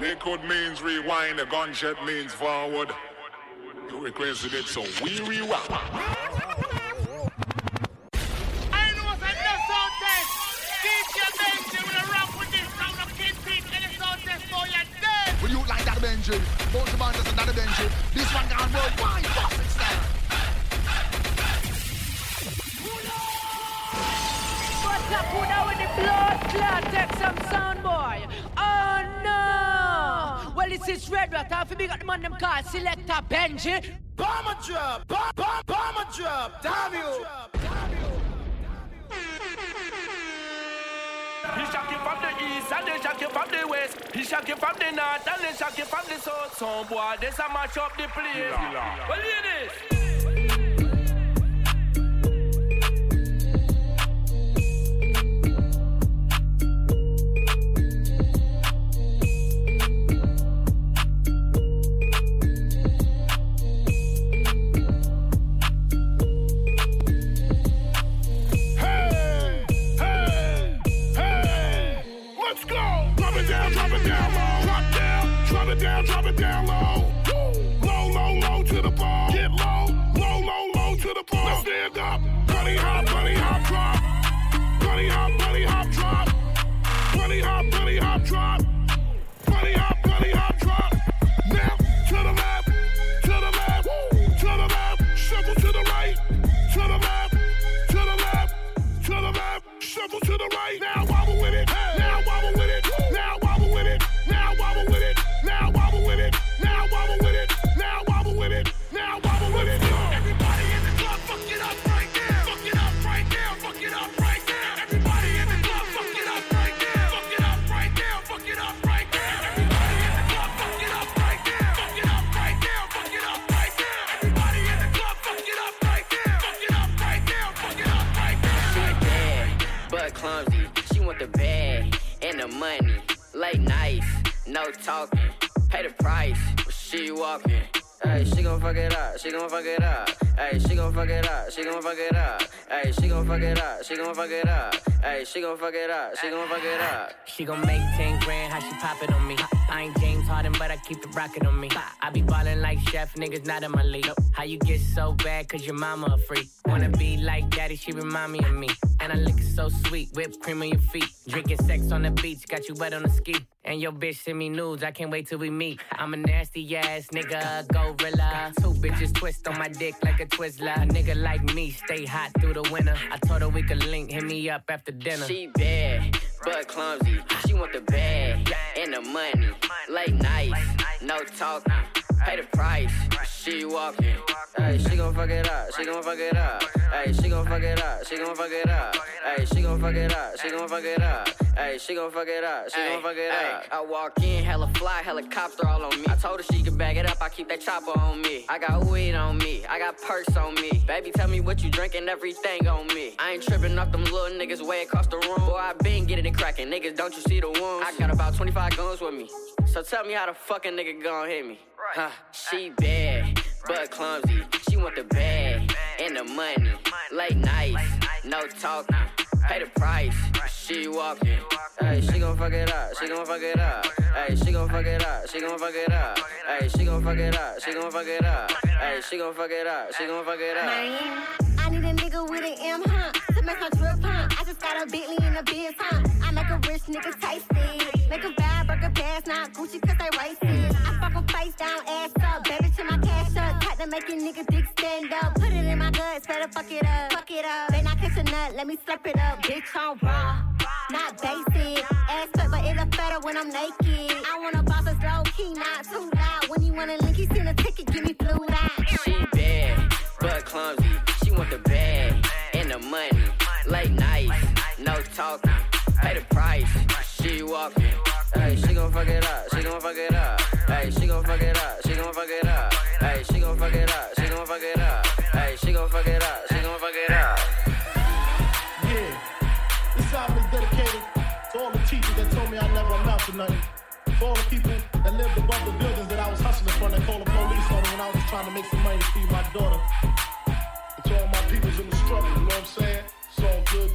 Liquid means rewind, a gunshot means forward. You requested it, so we rewind. Benji. Both the bands is another Benji. This one gone worldwide. Bossing style. What's up, who now with the blood clot? Take some sound, boy. Oh no! Well, this is Red Rat. Half big at the man them call Selector Benji. Bomber drop, bomb, bomb, bomber drop, damn you. He shock you from the east and they shock you from the west. He shock you from the north and they shock you from the south. Some boy, this a match up the place. Well, Molly, I'm ladies. she gon' fuck it up. She gon' fuck it up. Hey, she gon' fuck it up. She gon' fuck it up. Hey, she gon' fuck it up. She gon' fuck it up. Hey, she gon' fuck it up. She gon' fuck it up. She gon' make 10 grand, how she pop it on me. I ain't James Harden, but I keep the rocket on me. I be ballin' like chef, niggas not in my league. How you get so bad, cause your mama a freak. Wanna be like daddy, she remind me of me. And I lick it so sweet, whipped cream on your feet. Drinking sex on the beach, got you wet on the ski. And your bitch send me nudes, I can't wait till we meet. I'm a nasty ass nigga, gorilla. Two bitches twist on my dick like a Twizzler. A nigga like me, stay hot through the winter. I told her we could link, hit me up after dinner. She bad, but clumsy. She want the bag and the money. Late nights, no talking. Pay the price, she walking. Hey, she gon' fuck it up, she gon' fuck it up. Hey, she gon' fuck it up, she gon' fuck it up. Hey, she gon' fuck it up, she gon' fuck it up. Hey, she gon' fuck it up, she gon' fuck it up. I walk in, hella fly, helicopter all on me. I told her she could bag it up, I keep that chopper on me. I got weed on me, I got perks on me. Baby, tell me what you drinking, everything on me. I ain't tripping off them little niggas way across the room. Boy, I been getting it cracking, niggas, don't you see the wounds? I got about 25 guns with me. So tell me how the fucking nigga gon' hit me. Huh, she bad, but clumsy. She want the bag and the money. Late nights, no talking. Pay the price, she walking. Hey, she gon' fuck it up, she gon' fuck it up. Hey, she gon' fuck it up, she gon' fuck it up. Hey, she gon' fuck it up, she gon' fuck it up. Hey, she gon' fuck it up, she gon' fuck it up. I need a nigga with an M, huh? To make her drip, huh? I just got a Bentley in the biz, huh? I make a rich nigga tasty. Make a bad burger pass, not Gucci, cause they racist. I fuck a face down, ass up. Baby, to my cash up. Cut to make a nigga dick stand up. Put it in my guts, better fuck it up. Fuck it up. They not catch a nut, let me slurp it up. Bitch, I'm raw. Not basic. Ass cut, but it look better when I'm naked. I wanna boss a slow key, not too loud. When you wanna link, he send a ticket, give me flued out. She bad, but clumsy. She want the bag and the money. Late nights, no talking. Pay the price, she walking. Hey, she gon' fuck it up, she gon' fuck it up. Hey, she gon' fuck it up, she gon' fuck it up. Hey, she gon' fuck it up, she gon' fuck it up. Hey, she gon' fuck it up, she gon' fuck it up. Yeah, this album is dedicated to all the teachers that told me I never amount to nothing. To all the people that lived above the buildings that I was hustling from that called the police on when I was trying to make some money to feed my daughter. And to all my peoples in the struggle, you know what I'm saying? It's all good,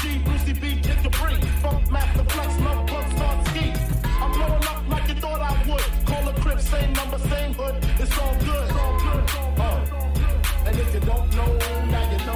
G, Brucey B, Capri, Funkmaster Flex, Mouth Plug, Starski. I'm blowing up like you thought I would. Call same number, same hood. It's all good. It's all good. Uh, and if you don't know, now you know.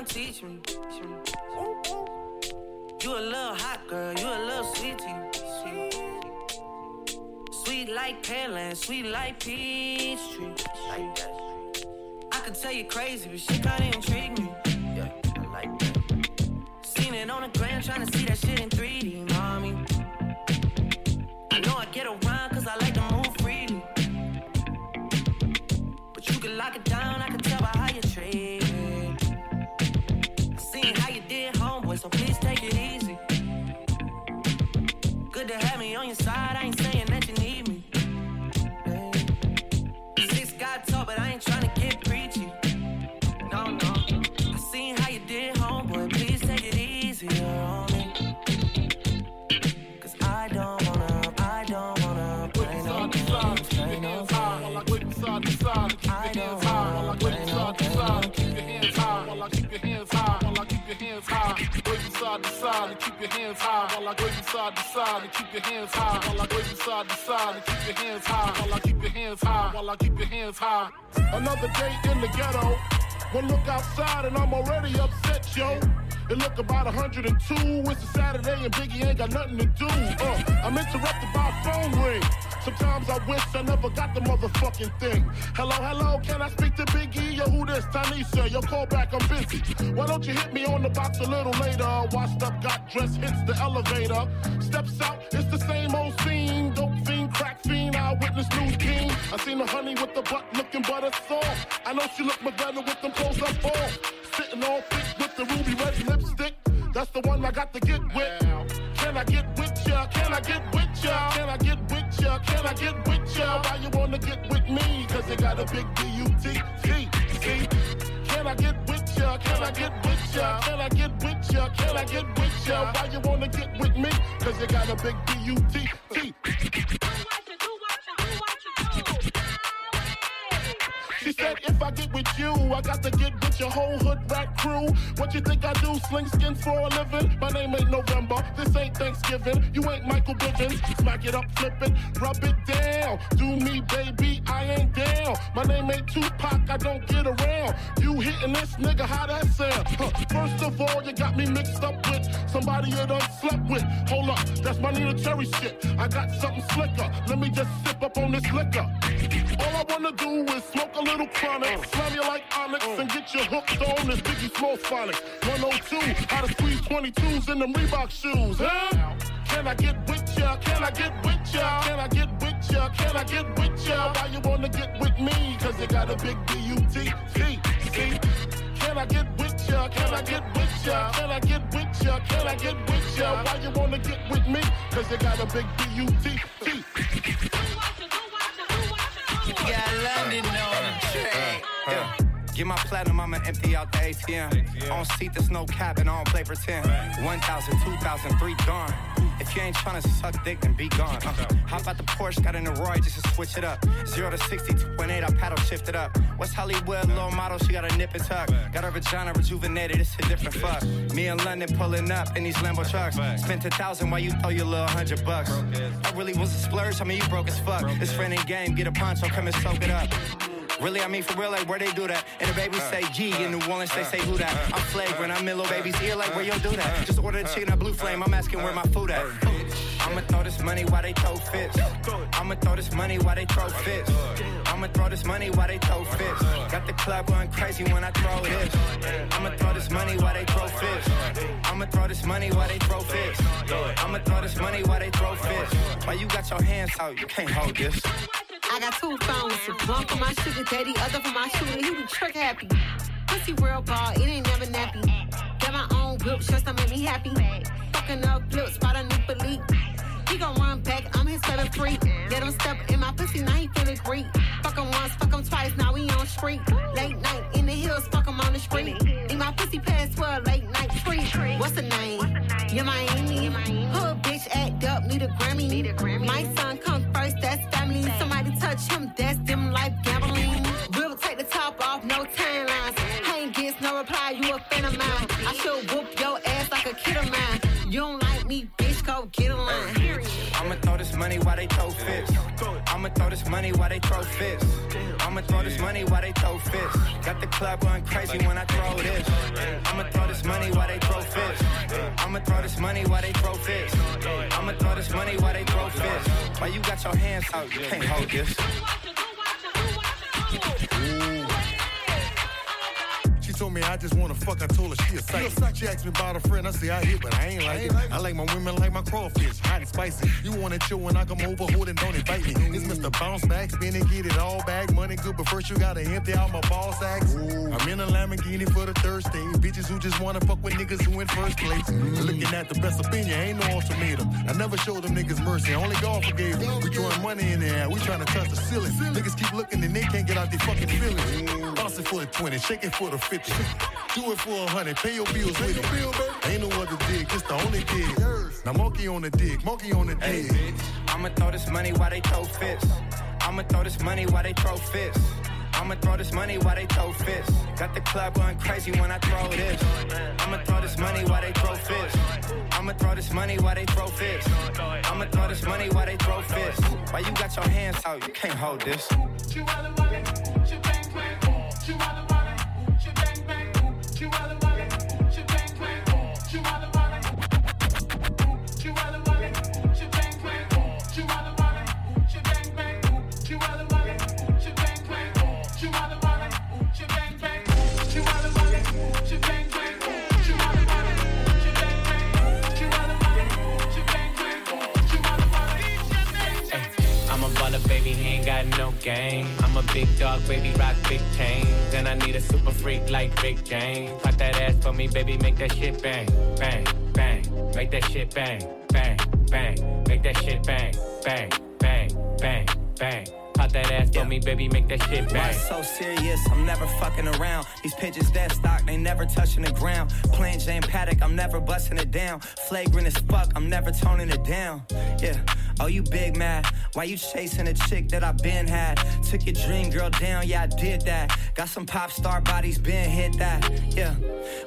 Come teach me. You a little hot girl, you a little sweetie. Sweet like Pearland, sweet like peach tree. Like that. I could tell you crazy, but shit kinda intrigue me. Yeah, I like that. Seen it on the gram, trying to see that shit in 3D, side to side and keep your hands high. While I wave side to side and keep your hands high. While I wave side to side and keep your hands high. While I keep your hands high. While I keep your hands high. Another day in the ghetto. One look outside and I'm already upset, yo. It look about 102. It's a Saturday and Biggie ain't got nothing to do. Uh, I'm interrupted by a phone ring. Sometimes I wish I never got the motherfucking thing. Hello, hello, can I speak to Biggie? Yo, who this? Tanisha, yo, call back, I'm busy. Why don't you hit me on the box a little later? Washed up, got dressed, hits the elevator. Steps out, it's the same old scene. Dope fiend, crack fiend, eyewitness news king. I seen the honey with the butt looking butter soft. I know she look my better with them clothes up off. Sitting all thick with the ruby red lipstick. That's the one I got to get with. Can I get with ya? Can I get with ya? Can I get with ya? Can I get with ya? Why you wanna get with me? Cause you got a big. See? Can I get with ya? Can I get with ya? Can I get with ya? Can I get with ya? Why you wanna get with me? Cause you got a big B-U-T-T. She said, if I get with you, I got to get with your whole hood rat crew. What you think I do? Sling skins for a living? My name ain't November. This ain't Thanksgiving. You ain't Michael Bivins. Smack it up, flip it, rub it down. Do me, baby, I ain't down. My name ain't Tupac, I don't get around. You hitting this nigga, how that sound? Huh. First of all, you got me mixed up with somebody you done slept with. Hold up, that's my Neneh Cherry shit. I got something slicker. Let me just sip up on this liquor. All I wanna do is smoke a little chronic, you like Onyx, and get you hooked on this Biggie Small Sonic. 102, how to squeeze 22s in them Reebok shoes, huh? Can I get with ya? Can I get with ya? Can I get with ya? Can I get with ya? Why you wanna get with me? Cause you got a big B-U-T-T, see? Can I get with ya? Can I get with ya? Can I get with ya? Can I get with ya? Why you wanna get with me? Cause you got a big B-U-T-T. Got London on the track. Yeah. Get my platinum, I'ma empty out the ATM. On seat, there's no cap, and I don't play pretend. 1,000, 2,000, 3 gone. If you ain't tryna suck dick, then be gone. Uh, hop out the Porsche, got in the Roy just to switch it up. 0 to 60, 2.8, I paddle shift it up. West Hollywood, low model, she got a nip and tuck. Got her vagina rejuvenated, it's a different fuck. Me and London pulling up in these Lambo trucks. Spent a thousand while you throw your little hundred bucks. I really was a splurge, I mean, you broke as fuck. It's friend in game, get a poncho, come and soak it up. Really, I mean for real, like where they do that. And the baby say G in New Orleans, they say who that. I'm flagrant, I'm in little baby's ear, like where you do that. Just order the chicken at Blue Flame, I'm asking where my food at. I'ma throw this money while they throw fits. I'ma throw this money while they throw fits. I'ma throw this money while they throw fits. Got the club going crazy when I throw this. I'ma throw this money while they throw fits. I'ma throw this money while they throw fits. I'ma throw this money while they throw fits. Why you got your hands out? You can't hold this. I got two phones, one for my sugar daddy, other for my shooter. He be trick happy. Pussy real ball, it ain't never nappy. Got my own whip, just to make me happy. Fucking up flips, spot a new belief. He gon' run back, I'm his favorite freak. Let him step in my pussy, now he feeling great. Fuck him once, fuck him twice, now we on street. Late night in the hills, fuck him on the street. Need my pussy pass for a late night treat. What's the name? Your Miami. Hood bitch act up, need a Grammy. Need a Grammy. My son come first, that's family. Somebody touch him, that's them life gambling. We'll take the top off, no timelines. Ain't gets no reply, you a fan of mine. I should whoop your ass like a kid of mine. You don't like me, bitch, go get a line. Money while they throw fists. I'ma throw this money while they throw fists. I'ma throw this money while they throw fists. Got the club going crazy when I throw this. I'ma throw this money while they throw fists. I'ma throw this money while they throw fists. I'ma throw this money while they throw fists. Why you got your hands out? You can't hold this. Me I just wanna fuck, I told her she a sight. She asked me about a friend, I say I hit, but I ain't like it. I like my women like my crawfish, hot and spicy. You want it chill when I come over, hold and don't invite me. It's Mr. Bounce Back, spin and get it all back. Money good, but first you gotta empty out my ball sacks. I'm in a Lamborghini for the third stage. Bitches who just wanna fuck with niggas who in first place. Looking at the best opinion, ain't no ultimatum. I never showed them niggas mercy, only God forgave them. We throwing money in the air, we trying to touch the ceiling. Niggas keep looking and they can't get out their fucking feelings. It for the 20, shake it for the 50. Do it for a hundred, pay your bills pay with your it. Bill. Ain't no other dig, it's the only dig. Now monkey on the dig, monkey on the dig. Hey, I'ma throw this money while they throw fists. I'ma throw this money while they throw fists. I'ma throw this money while they throw fists. Got the club going crazy when I throw this. I'ma throw this money while they throw fists. I'ma throw this money while they throw fists. I'ma throw this money while they throw fists. Why you got your hands out? You can't hold this. No game. I'm a big dog, baby, rock big chains. And I need a super freak like Rick James. Pop that ass for me, baby, make that shit bang, bang, bang. Make that shit bang, bang, bang. Make that shit bang, bang, bang, bang, bang. Pop that ass for me, baby, make that shit bang. Why so serious? I'm never fucking around. These pitches dead stock, they never touching the ground. Plain Jane Patek, I'm never busting it down. Flagrant as fuck, I'm never toning it down. Yeah. Oh, you big mad? Why you chasing a chick that I been had? Took your dream girl down, yeah, I did that. Got some pop star bodies, been hit that. Yeah.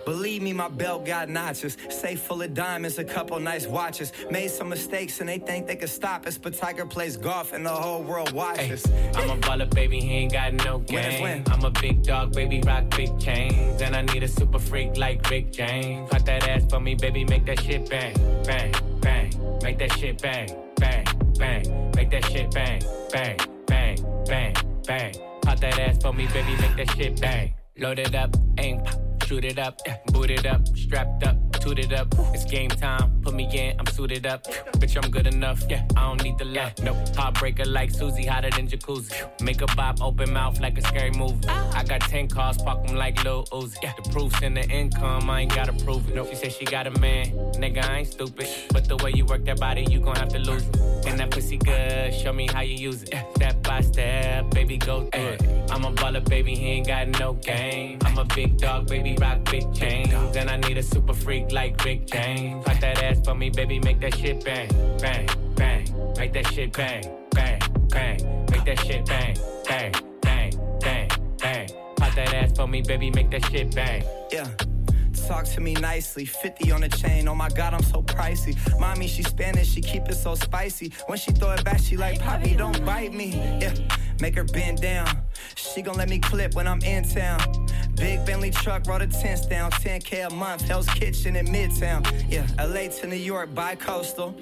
Believe me, my belt got notches. Safe full of diamonds, a couple nice watches. Made some mistakes and they think they can stop us, but Tiger plays golf and the whole world watches. Hey, I'm a baller, baby, he ain't got no game. I'm a big dog, baby, rock big chains. And I need a super freak like Rick James. Pop that ass for me, baby, make that shit bang, bang, bang. Make that shit bang bang, bang, make that shit bang, bang, bang, bang, bang. Pop that ass for me, baby, make that shit bang. Load it up, aim, pop, shoot it up, boot it up, strapped up toot it up. It's game time. Put me in, I'm suited up. Bitch, I'm good enough. Yeah, I don't need the left. Nope. Heartbreaker like Susie, hotter than jacuzzi. Make a bop, open mouth like a scary movie. I got 10 cars, park them like Lil Uzi. The proof's in the income, I ain't gotta prove it. Nope. She said she got a man. Nigga, I ain't stupid. But the way you work that body, you gon' have to lose it. And that pussy good, show me how you use it. Step by step, baby, go through it. I'm a baller, baby, he ain't got no game. I'm a big dog, baby, rock big chains. And I need a super freak like Rick James. Pop that ass for me, baby, make that shit bang, bang, bang. Make that shit bang, bang, bang. Make that shit bang, bang, bang, bang, bang. Pop that ass for me, baby, make that shit bang. Yeah talk to me nicely. 50 on the chain, oh my god, I'm so pricey. Mommy, she Spanish, she keep it so spicy. When she throw it back, she like, Poppy, don't bite me. Yeah, make her bend down. She gon' let me clip when I'm in town. Big Bentley truck, roll the tents down. 10K a month, Hell's Kitchen in Midtown. Yeah, LA to New York, bi coastal.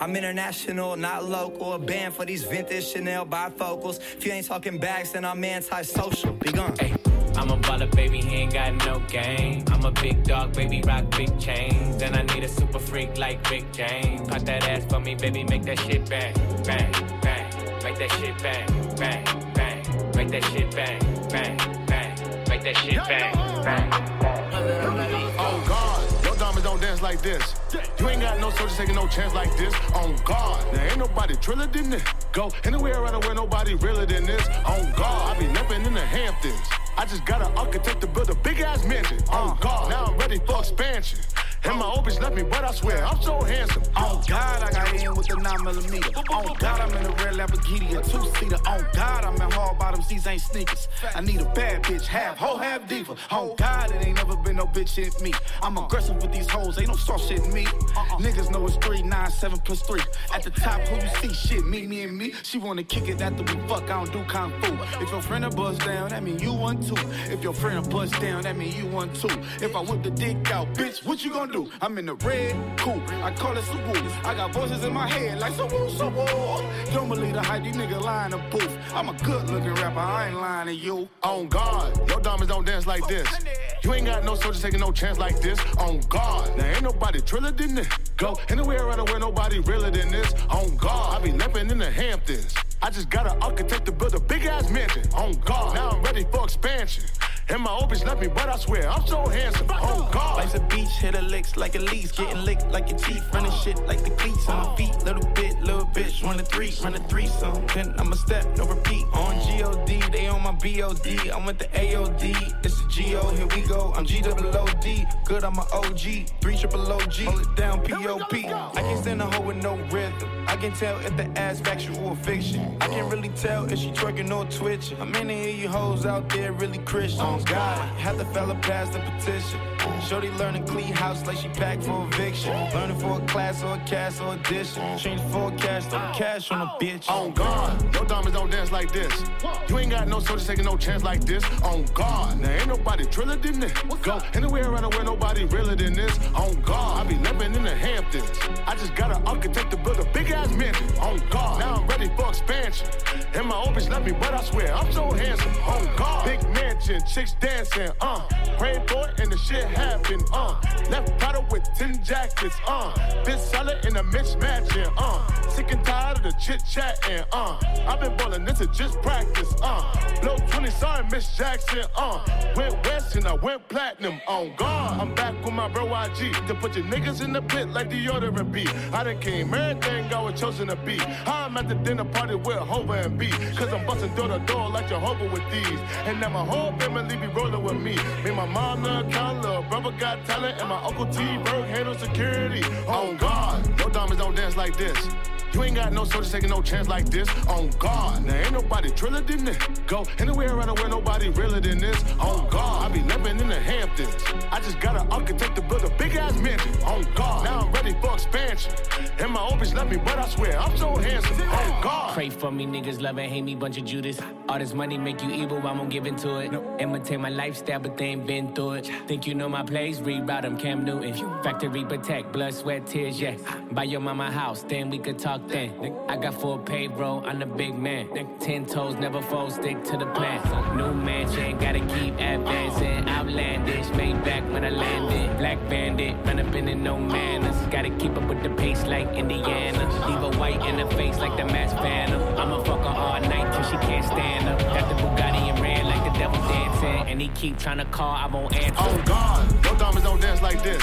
I'm international, not local. A band for these vintage Chanel bifocals. If you ain't talking bags, then I'm antisocial. Be gone. Hey. I'm a baller, baby, he ain't got no game. I'm a big dog, baby, rock big chains. And I need a super freak like Rick James. Pop that ass for me, baby, make that shit bang, bang, bang. Make that shit bang, bang, bang. Make that shit bang, bang, bang. Make that shit bang, bang. Oh God, your diamonds don't dance like this. You ain't got no soldiers taking no chance like this. On God, there ain't nobody triller than this. Go anywhere around where nobody realer than this. On God, I be living in the Hamptons. I just got an architect to build a big ass mansion. Oh uh-huh. God, now I'm ready for expansion. And my old bitch left me, but I swear I'm so handsome. Oh God, I got in with the 9 millimeter. Oh God, I'm in a red Lamborghini, a two seater. Oh God, I'm in hard bottoms, these ain't sneakers. I need a bad bitch, half hoe, half diva. Oh God, it ain't never been no bitch in me. I'm aggressive with these hoes, ain't no soft shit in me. Uh-uh. Niggas know it's three, nine, seven plus three. At the top, who you see? Shit, me, me, and me. She wanna kick it after we fuck, I don't do kung fu. If your friend a buzz down, that mean you one If your friend bust down, that mean you one too. If I whip the dick out, bitch, what you gonna do? I'm in the red coupe, I call it Subaru. I got voices in my head like so woo. Don't believe the hype, these niggas lying the booth. I'm a good looking rapper, I ain't lying to you. On God, your diamonds don't dance like this. You ain't got no soldiers taking no chance like this. On God, now ain't nobody triller than this. Go anywhere around where nobody realer than this. On God, I be limping in the Hamptons. I just got an architect to build a big ass mansion. On God, now I'm ready for expansion mansion. And my old bitch left me, but I swear I'm so handsome. Oh God. Life's a beach, hit a licks like a lease. Getting licked like your teeth, running shit like the cleats on my feet. Little bit, little bitch, run a three, run a threesome. Then I'ma step, no repeat. On GOD, they on my BOD. I'm with the AOD, it's the GO, here we go. I'm G double OD, good, I'm a OG. Three triple OG, hold it down, POP. I can't stand a hoe with no rhythm. I can tell if the ass factual or fiction. I can't really tell if she twerking or twitching. How many of you hoes out there really Christian? God, had the fella pass the petition. Shorty learning clean house like she packed for eviction. Learning for a class or a cast or addition. Change forecast or cash on a bitch. On God, your diamonds don't dance like this. You ain't got no soldiers taking no chance like this. On God, now ain't nobody triller than this. Go anywhere around where nobody realer than this. On God, I be living in the Hamptons. I just got an architect to build a big ass mansion. On God, now I'm ready for expansion. And my old bitch left me, but I swear I'm so handsome. On God, big mansion, chicks dancing, uh. For it and the shit happen, uh. Left bottle with 10 jackets, uh. This salad in a mismatching, uh. Sick and tired of the chit chatting, uh. I've been ballin', this is just practice, uh. Blow 20, sorry, Miss Jackson, uh. Went west and I went platinum, on God. I'm back with my bro IG to put your niggas in the pit like the deodorant be. I done came everything I was chosen to be. I'm at the dinner party with Hova and B. Cause I'm busting door to door like Jehovah with these. And now my whole family be rolling with me. Me, my mom, account, little brother got talent, and my uncle T Berg handle security. On God, your diamonds don't dance like this. You ain't got no soldiers taking no chance like this. On God, now ain't nobody triller than this. Go anywhere around where nobody realer than this. On God, I be living in the Hamptons. I just got an architect to build a big ass mansion. On God, now I'm ready for expansion. And my old bitch left me, but I swear I'm so handsome. On God. Pray for me, niggas love and hate me, bunch of Judas. All this money make you evil, I won't give into it. Imitate my lifestyle, but they ain't been through it. Think you know my plays, reroute them, Cam Newton. Factory protect, blood, sweat, tears, yeah. Buy your mama house, then we could talk then. I got full payroll, I'm the big man. Ten toes, never fold, stick to the plan. New mansion, gotta keep advancing. Outlandish, made back when I landed. Black bandit, run up in no manners. Gotta keep up with the pace like Indiana. Leave a white in the face like the masked phantom. I'ma fuck her all night till she can't stand up. Got the Bugatti and red the devil dancing. And he keep trying to call, I won't answer. On God, your diamonds don't dance like this.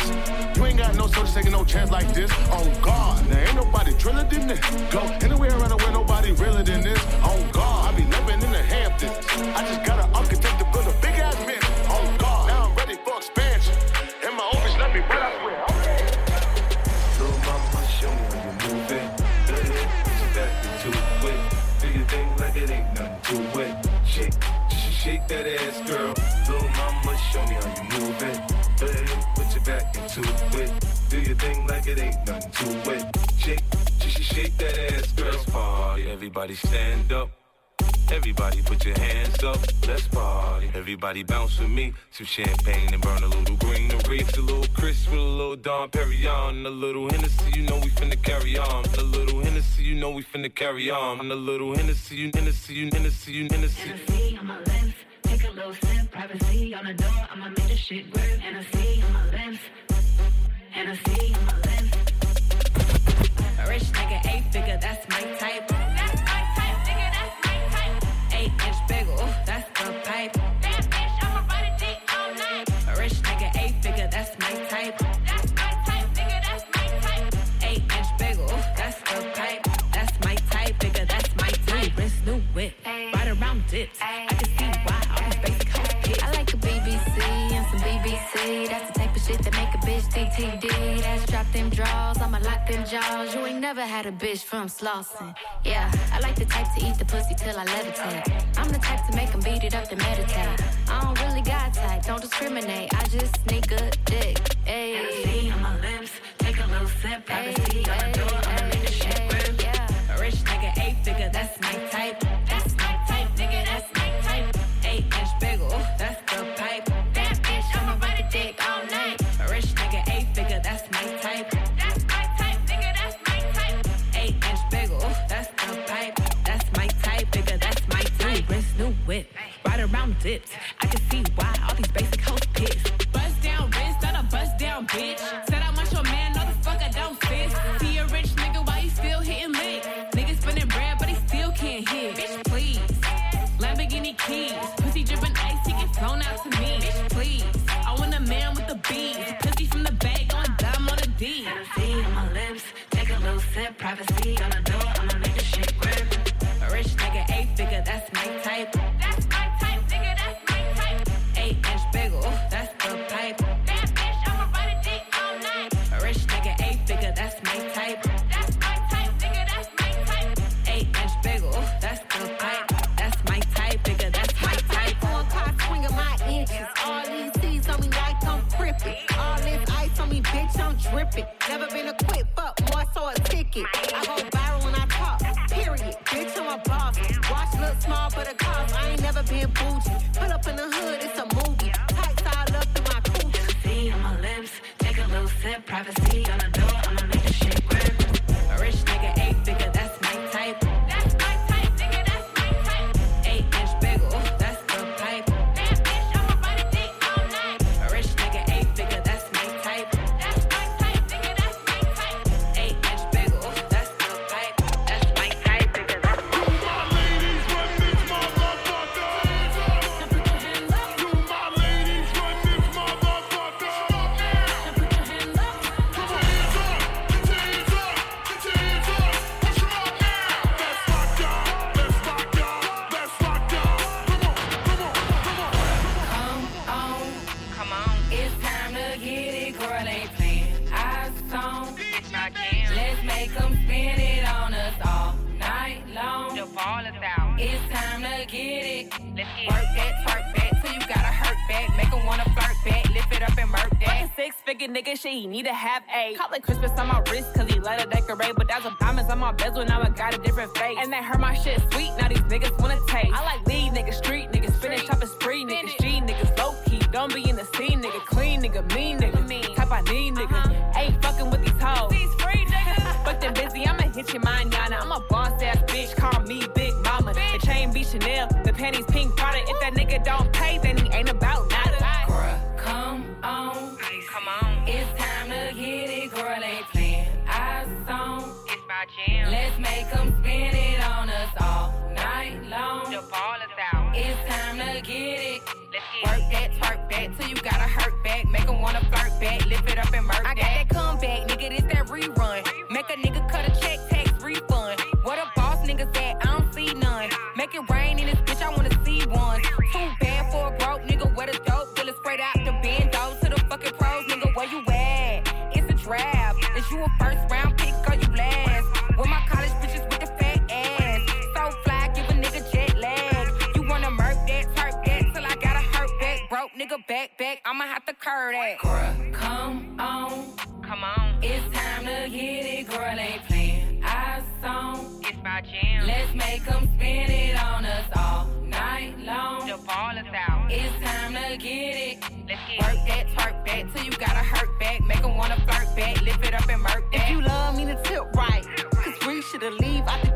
You ain't got no soldiers taking no chance like this. On God, now ain't nobody triller than this. Go anywhere around where nobody realer than this. On God, I be living in the Hamptons. I just got that ass, girl. Little mama, show me how you move it. It, put your back into it. Do your thing like it ain't nothing to it. Shake, sh- sh- shake that ass, girl. Let's party, everybody stand up. Everybody put your hands up, let's party. Everybody bounce with me. Some champagne and burn a little green. A reef, a little Chris with a little Dom Perignon. A little Hennessy, you know we finna carry on. A little Hennessy, you know we finna carry on. A little Hennessy, you Hennessy, you Hennessy, you Hennessy. Hennessy on my lips. Take a little sip. Privacy on the door. I'ma make this shit grip. Hennessy on my lips. Hennessy on my lens. Rich nigga, eight figure, that's my type. Never had a bitch from Slauson. Yeah, I like the type to eat the pussy till I levitate. I'm the type to make them beat it up and meditate. I don't really got type, don't discriminate. I just sneak a dick. Ayy. on my lips, take a little sip. Privacy ay, on the door, ay, I'm the shit grip. Yeah. Rich nigga, eight figure, that's my type. It. shit, he need to have a. Call it Christmas on my wrist, cause he let it decorate. But that's a diamonds on my bezel, now I got a different face. And they heard my shit sweet, now these niggas wanna taste. I like lead niggas, street niggas, spinach, chopper spree niggas, G niggas, low key. Don't be in the scene, nigga, clean nigga, mean nigga, type I need nigga. Uh-huh. Ain't fucking with these hoes. These free niggas. Fuck them busy, I'ma hit your mind, Yana. I'm a boss ass bitch, call me Big Mama. Bitch. The chain be Chanel, the panties pink Prada. If that nigga don't pay, then flat till you got a hurt back. Make them wanna flirt back, lift it up and murk I that. got that comeback, nigga, this that rerun. Make a nigga cut a check, tax refund. What a boss niggas at, I don't see none. Make it rain in his back, back, I'ma have to curve that. Come on. Come on. It's time to get it, girl, ain't playing. Our song. It's my jam. Let's make them spin it on us all night long. The ball is out. It's time to get it. Let's get Work that, twerk back, till you gotta hurt back. Make them wanna flirt back, lift it up and murk back. If you love me, to tip right. Cause we should've leave out the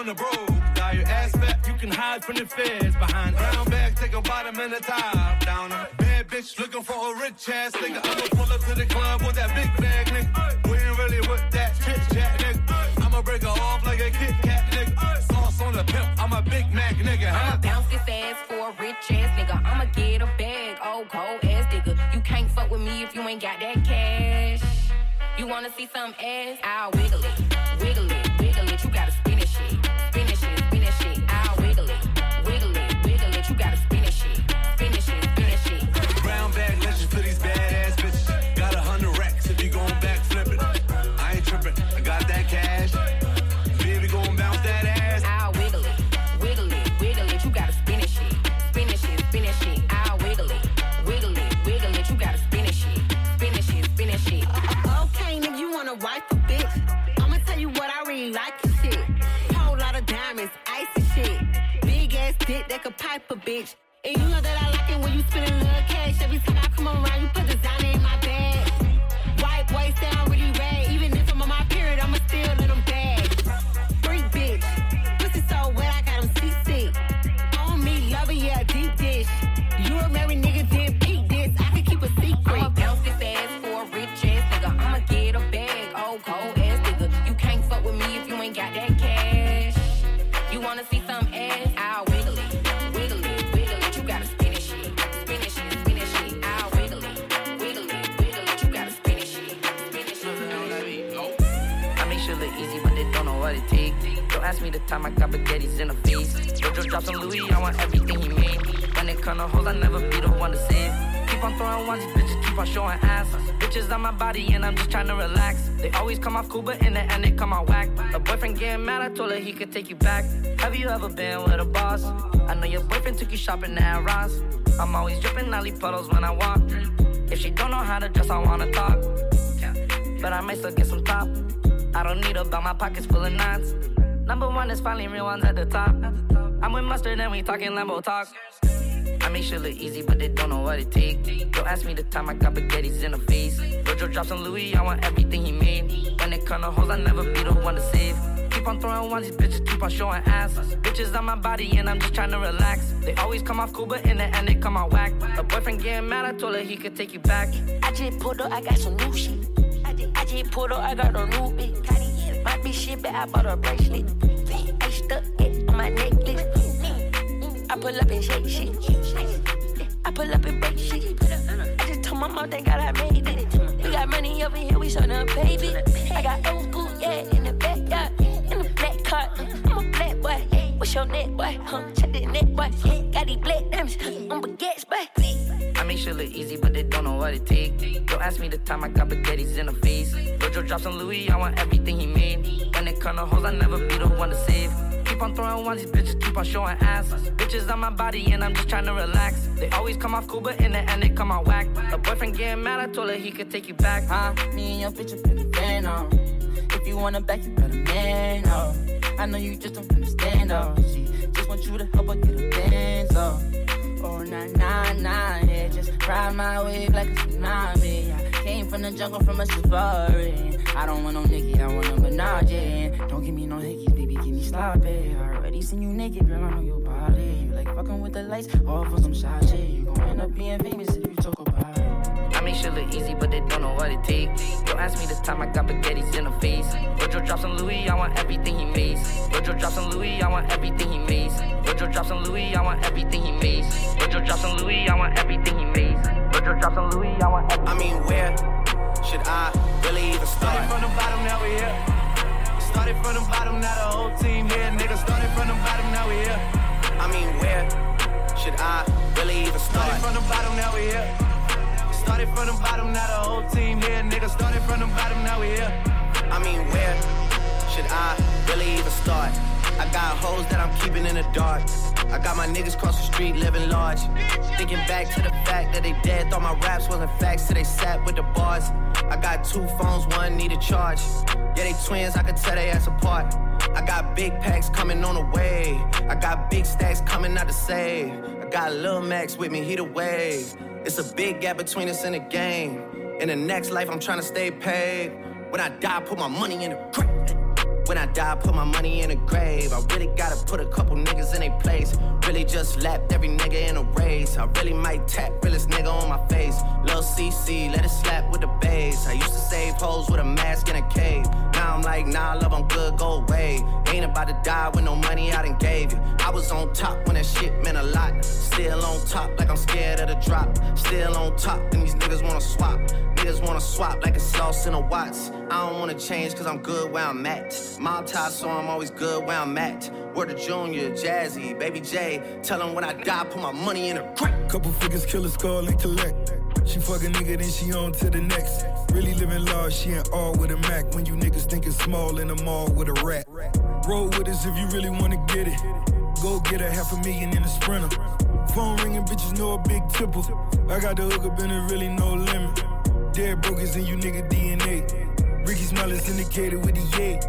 on the road. Got your ass fat, you can hide from the feds. Behind brown bag, take a bottom and a top down. Bad bitch looking for a rich ass nigga. I'ma pull up to the club with that big bag, nigga. We ain't really with that chit chat, nigga. I'ma break her off like a Kit Kat, nigga. Sauce on the pimp, I'm a Big Mac, nigga. I'ma bounce this ass for a rich ass nigga. I'ma get a bag, old cold ass nigga. You can't fuck with me if you ain't got that cash. You wanna see some ass? I'll wiggle it, wiggle it. Could time I got spaghettis in the face. Jojo drops on Louis, I want everything he made. When it come to hoes, I never be the one to save. Keep on throwing ones, these bitches keep on showing ass. Bitches on my body, and I'm just trying to relax. They always come off cool, but in the end, they come out whack. A boyfriend getting mad, I told her he could take you back. Have you ever been with a boss? I know your boyfriend took you shopping at Ross. I'm always dripping Nolly puddles when I walk. If she don't know how to dress, I wanna talk. But I might still get some top. I don't need a belt, my pockets full of knots. Number one is finally real ones at the top. I'm with Mustard and we talking Lambo talk. I make shit look easy, but they don't know what it take. Don't ask me the time I got spaghettis in the face. Jojo drops on Louis, I want everything he made. When it come to hoes, I never be the one to save. Keep on throwing ones, these bitches keep on showing ass. Bitches on my body, and I'm just trying to relax. They always come off cool, but in the end, they come out whack. A boyfriend getting mad, I told her he could take you back. I just pulled up, I got some new shit. I just, I just pulled up, I got a new bitch. But I bought a bracelet. I stuck it on my necklace. I pull up and shake shit. I pull up and break shit. I just told my mom, thank God I made it. We got money over here, we done paid it. I got old school, yeah, in the backyard. In the black car, I'm a black boy. What's your net, boy? Huh? Check the net, boy. Got these black diamonds on baguettes, boy. Make shit look easy, but they don't know what it take. Don't ask me the time I got spaghettis in the face. Jojo drops on Louis, I want everything he made. When it come to hoes, I never be the one to save. Keep on throwing ones, these bitches keep on showing ass. Bitches on my body, and I'm just trying to relax. They always come off cool, but in the end, they come out whack. A boyfriend getting mad, I told her he could take you back. Huh? Me and your bitch are finna fan. If you wanna back, you better man up. I know you just don't understand, though. She just want you to help her get a dance up. Oh, nah, nah, nah, yeah. Just ride my wave like a tsunami. I came from the jungle from a safari. I don't want no Nicky, I want a yeah. Don't give me no hickey, baby, give me sloppy. I already seen you naked, girl, I know your body. You like fucking with the lights, all for some shy shit. You gon' end up being famous if you talk about it. I make shit look easy, but they don't know what it take. Don't ask me the time I got spaghettis in the face. Jojo drops on Louis, I want everything he made. Jojo drops on Louis, I want everything he made. Jojo drops on Louis, I want everything he made. Jojo drops on Louis, I want everything he made. Jojo drops on Louis, I want everything. I mean, where should I really even start? Started from the bottom, now we here. Started from the bottom, now the whole team here. Nigga, started from the bottom, now we here. I mean, where should I really even start? Started from the bottom, now we here. Started from the bottom, now the whole team here. Nigga, started from the bottom, now we here. I mean, where should I really even start? I got hoes that I'm keeping in the dark. I got my niggas cross the street living large. Thinking back to the fact that they dead, thought my raps wasn't facts, so they sat with the bars. I got two phones, one need a charge. Yeah, they twins, I could tell they ass apart. I got big packs coming on the way. I got big stacks coming out to save. I got Lil Max with me, he the wave. It's a big gap between us in the game. In the next life, I'm trying to stay paid. When I die, put my money in the grave. When I die, put my money in a grave. I really gotta put a couple niggas in a place. Really just lapped every nigga in a race. I really might tap realest nigga on my face. Lil CC, let it slap with the bass. I used to save hoes with a mask in a cave. Now I'm like, nah, love, I'm good, go away. Ain't about to die with no money I done gave you. I was on top when that shit meant a lot. Still on top, like I'm scared of the drop. Still on top, and these niggas wanna swap. Niggas wanna swap like a sauce in a Watts. I don't wanna change cause I'm good where I'm at. Mob tie, so I'm always good where I'm at. Word to Junior, Jazzy, Baby J. Tell him when I die, put my money in a crack. Couple figures, kill skull and collect. She fuck a nigga, then she on to the next. Really living large, she ain't all with a Mac. When you niggas thinking small in the mall with a rat. Roll with us if you really wanna get it. Go get a half a million in a sprinter. Phone ringing, bitches know a big tipple. I got the hook up and it really no limit. Dead brokers in you nigga DNA. Rickey Smiley syndicated with the yay.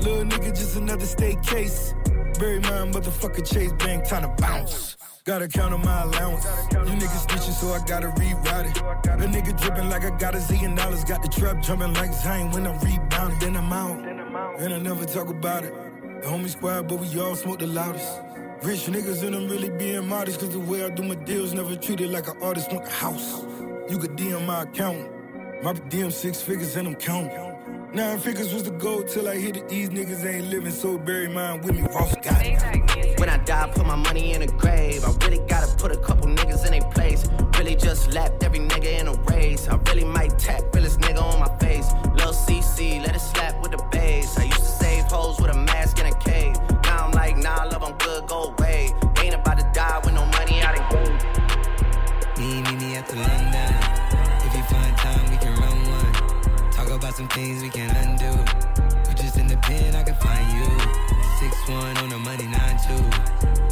Little nigga, just another state case. Bury my motherfucker Chase Bank, time to bounce. Gotta count on my allowance. You niggas snitching, so I gotta reroute it. The nigga dripping like I got a zillion dollars. Got the trap jumping like Zane when I'm rebounding. Then I'm out, and I never talk about it. The homie squad, but we all smoke the loudest. Rich niggas and I'm really being modest, cause the way I do my deals never treated like an artist want a house. You could DM my account. My DM six figures and I'm counting. Nine figures was the goal till I hit it. These niggas ain't living, so bury mine with me. Ross got it. When I die, put my money in a grave. I really gotta put a couple niggas in a place. Really just lapped every nigga in a race. I really might tap realest nigga on my face. Lil CC, let it slap with the bass. I used to save hoes with a mask in a cave. Now I'm like, nah, I love, I'm good, go away. Ain't about to die with no money out of game. Me, me, me at the London. If you find time, we can run one. Talk about some things we can undo. You just in the pen, I can find you. Six one on the money, nine two.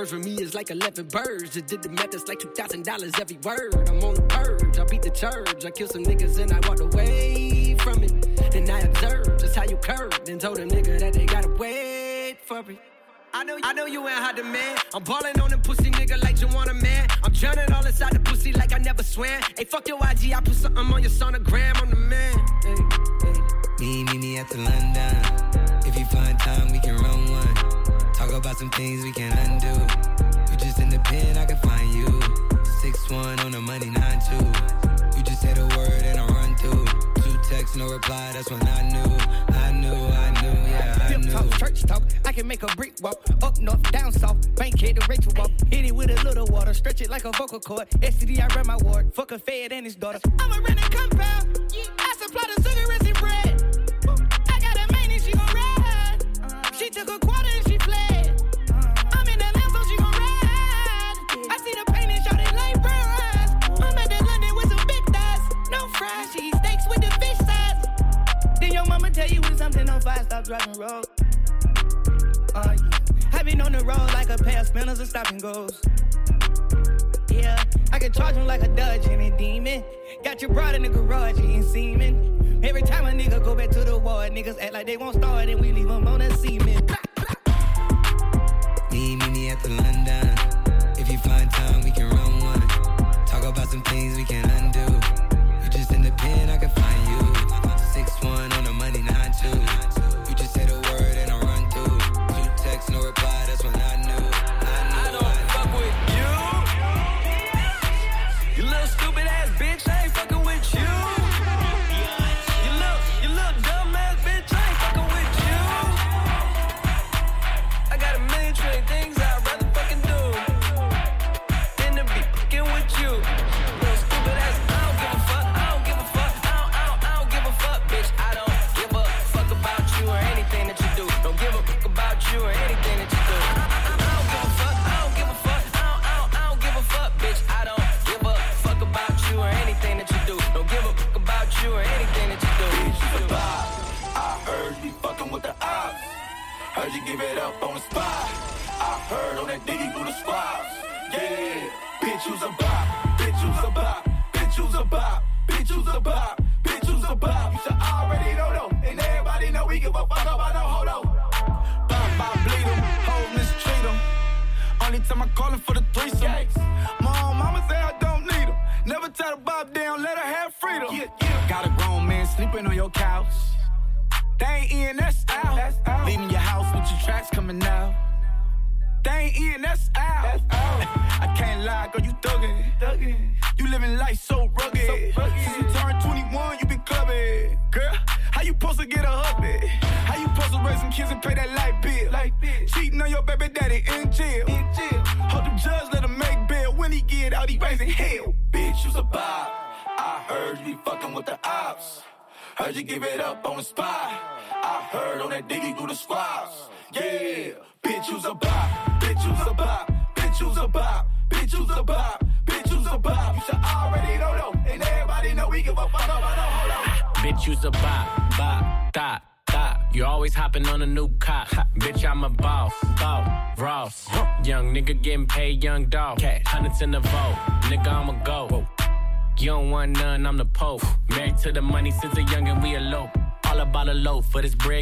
for me is like 11 birds. Just did the math, it's like $2,000 every word. I'm on the purge, I beat the church. I kill some niggas and I walked away from it. Then I observed just how you curved and told a nigga that they gotta wait for me. I know, I know you ain't hot demand. I'm ballin' on them pussy nigga like you want a man. I'm drowning all inside the pussy like I never swam. Hey, fuck your IG, I put something on your sonogram. I'm the man. Hey, hey. Me, me, me at the London. If you find time, we can run about some things we can't undo. You just in the pen, I can find you. Six one on the money, nine two. You just say the word and I run through. Two texts, no reply. That's when I knew, I knew, I knew, yeah, I knew. talk, church talk, I can make a brick walk. Up north, down south, bank head to Rachel walk. Hit it with a little water, stretch it like a vocal cord. STD, I run my ward. Fuck a fed and his daughter. I'm a renting compound. I supply the cigarettes and bread. I got a main and she gon' ride. She took a tell you when something on fire, stop driving road. Uh, yeah. I been on the road like a pair of spinners and stopping goes. Yeah, I can charge him like a Dutch and a demon. Got your broad in the garage eating semen. Every time a nigga go back to the war, niggas act like they won't start and we leave them on cement. Me, me, me at the London.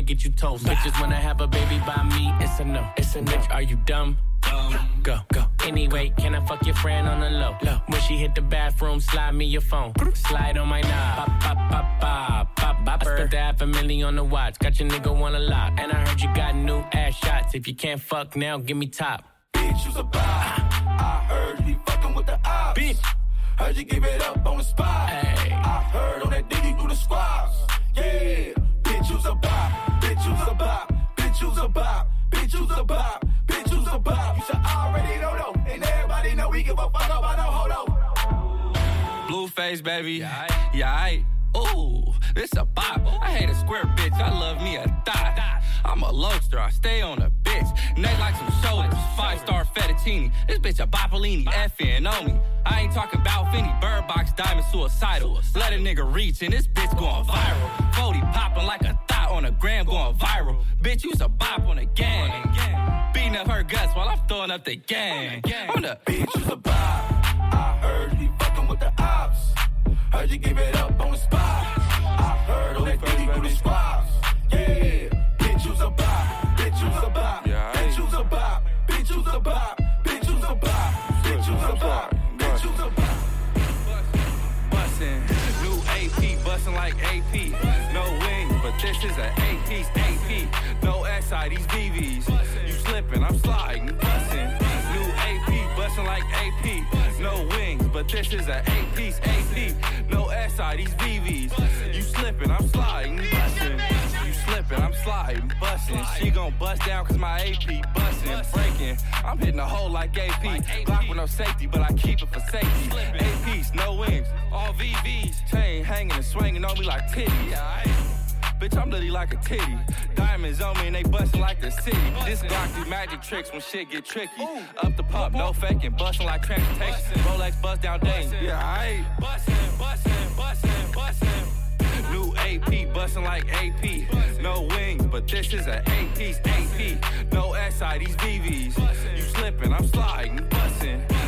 Get you toast. Bitches wanna have a baby by me, it's a no. It's a no. Bitch, are you dumb? Go, go. Anyway, can I fuck your friend on the low? low. When she hit the bathroom, slide me your phone. Slide on my knob. Pop, pop, pop, pop, pop, pop. I spent the half a million on the watch. Got your nigga wanna lock. And I heard you got new ass shots. If you can't fuck now, give me top. Bitch, you's a bop. I heard you fucking with the ops. Bitch. Heard you give it up on the spot. Baby. Yeah, I, yeah, I Ooh, this a bop. I hate a square bitch. I love me a dot. I'm a lobster. I stay on a bitch. Neck like some shoulders. Five star fettuccine. This bitch a Boppolini. Effing on me. I ain't talking about Finny. Bird box diamond suicidal. Let a nigga reach and this bitch going viral. 40 popping like a thought on a gram going viral. Bitch, you's a bop on a gang. Beating up her guts while I'm throwing up the gang. I'm the bitch, you's a bop. I heard you fucking with the ops. Heard you give it up on the spot. I heard on that diggy through the squads. Yeah, bitch, you's a bop. Bitch, you's a bop. Bitch, you's a bop. Bitch, you's a bop. Bitch, you's a bop. Bitch, you's a bop. Bitch, you's a bop. Bussin', new AP, bustin' like AP. No wings, but this is an eight piece AP. No SI, these VVs. You slippin', I'm sliding, bussin'. Like AP. No wings, but this is an piece AP. No SI, these VVs. You slippin', I'm sliding, bustin'. You slippin', I'm sliding, bustin'. She gon' bust down cause my AP bustin', breaking. I'm hitting a hole like AP. Block with no safety, but I keep it for safety. Eight no wings, all VVs. Chain hanging and swinging on me like titties. Bitch, I'm literally like a titty. Diamonds on me and they bustin' like the city. This Glock do magic tricks when shit get tricky. Up the pump, no faking, bustin' like transportation. Rolex bust down Dane. Yeah, I bustin', bustin', bustin', bustin'. New AP, bustin' like AP. No wings, but this is an eight piece AP. No SI, these VVs. You slippin', I'm sliding, bustin'.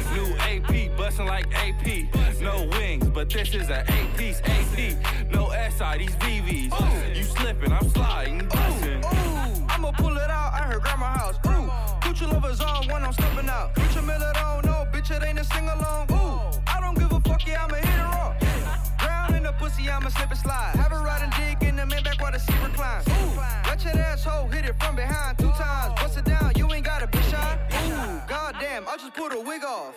Bustin' like AP. No wings, but this is an eight piece AP. No SI, these VVs. You slippin', I'm sliding, bustin'. I'ma pull it out at her grandma house. Ooh, Gucci lovers on when I'm stepping out. Richard Mille don't know, bitch, it ain't a sing along. Ooh, I don't give a fuck, yeah, I'ma hit her off. Ground in the pussy, I'ma slip and slide. Have her riding dick in the back while the seat reclines. Ooh, your asshole hit it from behind two times. Bust it down, you ain't got a bitch shot. Ooh, goddamn, I just put a wig off.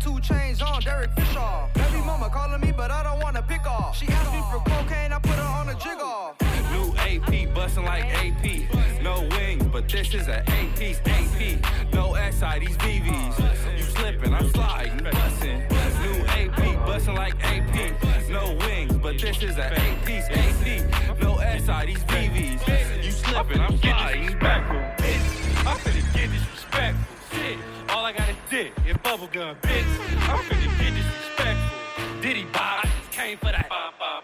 Two chains on Derek Fisher. Baby mama calling me, but I don't wanna pick off. She asked me for cocaine, I put her on a jig off. New AP, bustin' like AP. No wings, but this is an piece AP. No SI, these VVs. You slippin', I'm sliding, bustin'. New AP, bustin' like AP. No wings, but this is an piece AP. No SI, these VVs. You slippin', I'm sliding, back. Dick and bubblegum, bitch. I'm finna get disrespectful. Diddy Bob, I just came for that.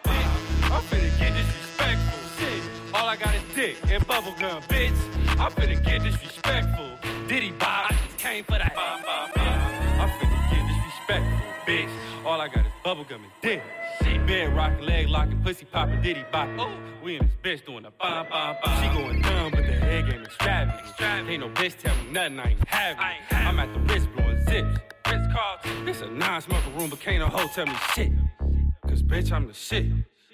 Bitch. I'm finna get disrespectful. Shit, all I got is dick and bubblegum, bitch. I'm finna get disrespectful. Diddy Bob, I just came for that. I'm finna get disrespectful, bitch. All I got is bubblegum and dick. Shit, bed rocking, leg locking, pussy popping, Diddy bop. Oh, we in this bitch doing a bomb, bomb, bomb. She going dumb, but the head game extravagant. Ain't no bitch tell me nothing, I ain't having it. I'm at the wrist blowing Ritz Carlton. This a non-smoker room, but can't a hoe tell me shit. Cause bitch, I'm the shit.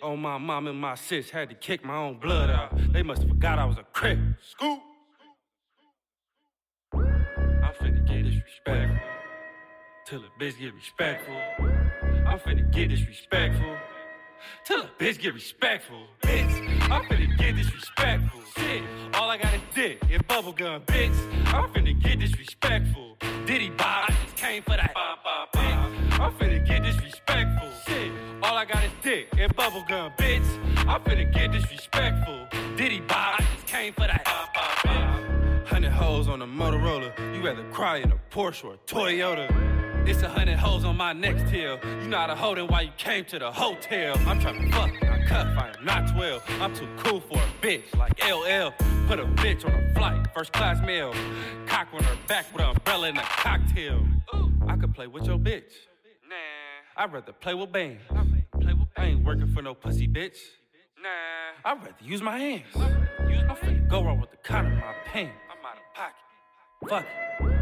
Oh, my mom and my sis had to kick my own blood out. They must have forgot I was a crip. Scoop. I'm finna get disrespectful. Till a bitch get respectful. I'm finna get disrespectful. Till a bitch get respectful. Bitch, I'm finna get disrespectful. Shit, all I got is dick and bubblegum, bitch. I'm finna get disrespectful. Diddy Bob, I just came for that. Bitch, I'm finna get disrespectful. Shit, all I got is dick and bubblegum, bitch. I'm finna get disrespectful. Diddy Bob, I just came for that. Hundred hoes on a Motorola. You rather cry in a Porsche or a Toyota. It's a hundred hoes on my next hill. You know how to hold it while you came to the hotel. I'm trying to fuck, not cuff, I am not 12. I'm too cool for a bitch like LL. Put a bitch on a flight, first class meal. Cock on her back with an umbrella and a cocktail. I could play with your bitch. Nah, I'd rather play with band. I ain't working for no pussy bitch. Nah, I'd rather use my hands. I'm finna go wrong with the cut of my pants. I'm out of pocket. Fuck it.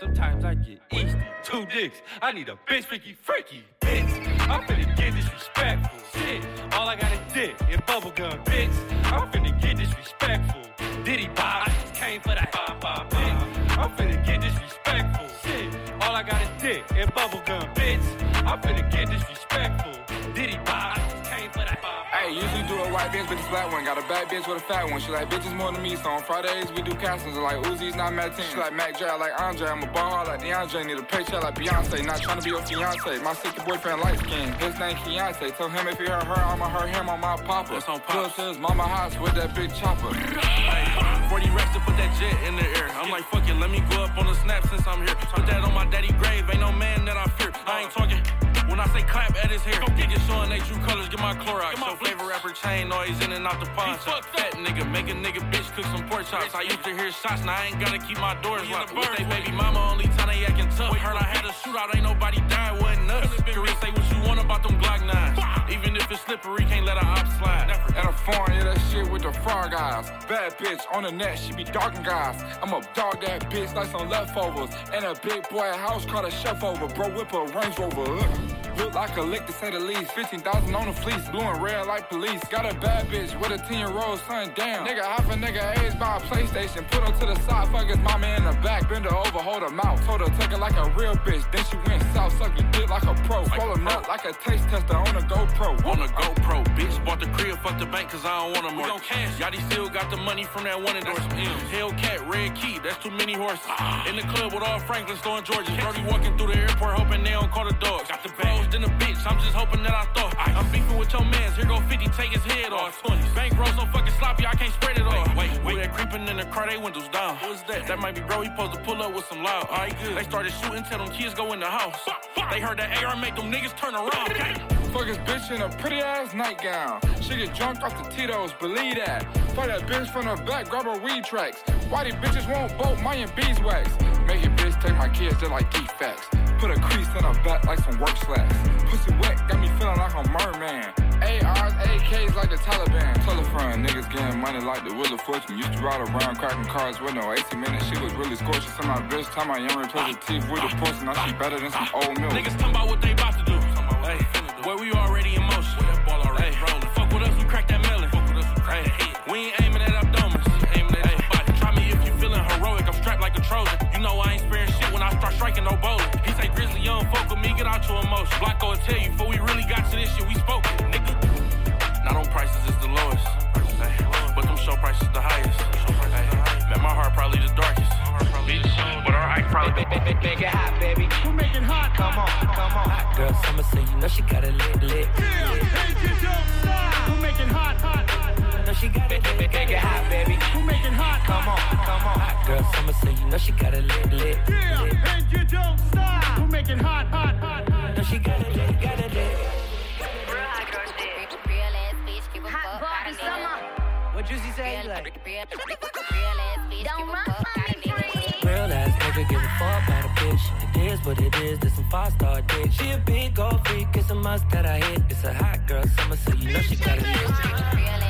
Sometimes I get easy, two dicks. I need a bitch freaky freaky, bitch. I'm finna get disrespectful. Shit, all I got is dick and bubblegum, bitch. I'm finna get disrespectful. Diddy Bob, I just came for that. Bitch. I'm finna get disrespectful. Shit, all I got is dick and bubblegum, bitch. I'm finna get disrespectful. Diddy Bob, I just came for. Hey, usually do a white bitch with a black one. Got a bad bitch with a fat one. She like bitches more than me. So on Fridays we do castings like Uzi's not Matt She like Mac J, I like Andre. I'm a ball like DeAndre. Need a paycheck like Beyonce. Not trying to be your fiance. My sister boyfriend light skin. His name Keontae. Tell him if he hurt her, I'ma hurt him on my papa. That's on Pops. to his mama house with that big chopper. Hey, 40 racks to put that jet in the air. I'm like, fuck it, let me go up on the snap since I'm here. Put that on my daddy grave, ain't no man that I fear. I ain't talking. I say clap at his hair, Go get niggas showing they true colors, get my Clorox. So flavor rapper chain noise in and out the pawn shop. Fat nigga, make a nigga bitch cook some pork chops. I used to hear shots, now I ain't gotta keep my doors locked. With they baby mama, only time they acting tough. Heard I had a shootout, ain't nobody died, wasn't nuts. Career say what you want about them Glock 9s. Even if it's slippery, can't let a op slide. Never. At a foreign, yeah, that shit with the frog eyes. Bad bitch on the net, she be dogging guys. I'ma dog that bitch like some leftovers. And a big boy house called a chef over. Bro, whip a Range Rover. Ugh. Look like a lick to say the least. 15,000 on the fleece, blue and red like police. Got a bad bitch with a 10 year old son, damn. Nigga, half a nigga age by a PlayStation. Put her to the side, fuck his mama in the back. Bend her over, hold her mouth. Told her take it like a real bitch. Then she went south, suck your dick like a pro. Swallow nut like a taste tester on a GoPro. On a GoPro, bitch. Bought the crib, fuck the bank, cause I don't want them more. cash. Yachty still got the money from that one endorsement. Hellcat, red key, that's too many horses. Ah. In the club with all Franklin throwing Georges. Brody walking through the airport, hoping they don't call the dogs. Got the the bitch, I'm just hoping that I thought. I'm beefing with your mans, here go 50, take his head off. 20. Bankroll so fucking sloppy, I can't spread it off. Wait, wait, wait. creeping in the car, they windows down. Who is that? That might be bro, he supposed to pull up with some loud. Alright, good. They started shooting, tell them kids go in the house. They heard that AR make them niggas turn around. Fuck his bitch in a pretty ass nightgown. She get drunk off the Tito's, believe that. Fuck that bitch from the back, grab her weed tracks. Why these bitches won't vote bolt and beeswax? Make bitch take my kids, they're like defects. Put a crease in her back like some work slacks. Pussy wet, got me feeling like a merman. ARs, AKs like the Taliban. Tell a friend, niggas getting money like the Wheel of Fortune. Used to ride around cracking cars with no 18 minutes. She was really scorching. Some my bitch, time I young replace the teeth with a portion. Now she better than some old milk. Niggas talking about what they about to do. Hey, boy, we already in motion. Hey, fuck with us, we crack that melon. Fuck with Hey, we ain't aiming at abdomens. Aiming at everybody. Try me if you feeling heroic. I'm strapped like a Trojan. You know I ain't start striking no bowling. He say Grizzly young, fuck with me, get out your emotion. Blocko will tell you before we really got to this shit, we spoke it, nigga. Not on prices, it's the lowest. Hey, but them show prices the highest. Hey, man, my heart probably the darkest. Bitch, but our height probably Make it hot, baby. Who make it hot? Come on, come on. Hot girl, summer say you know she got it lit, lit. Who make it hot? Hot, hot. Know she got it lit, make it hot, baby. Who make it hot? Come on, come on. Hot girl, summer say you know she got it lit, lit. Yeah, and you don't stop. Who make it hot? Hot, hot, hot. Know she got it lit, got it lit. Hot Bobby Summer. What Juicy say? He like, Real ass nigga give a fuck about a bitch. It is what it is, this some five star dick. She a big gold freak, it's a must that I hit. It's a hot girl summer, so you know she got it lit.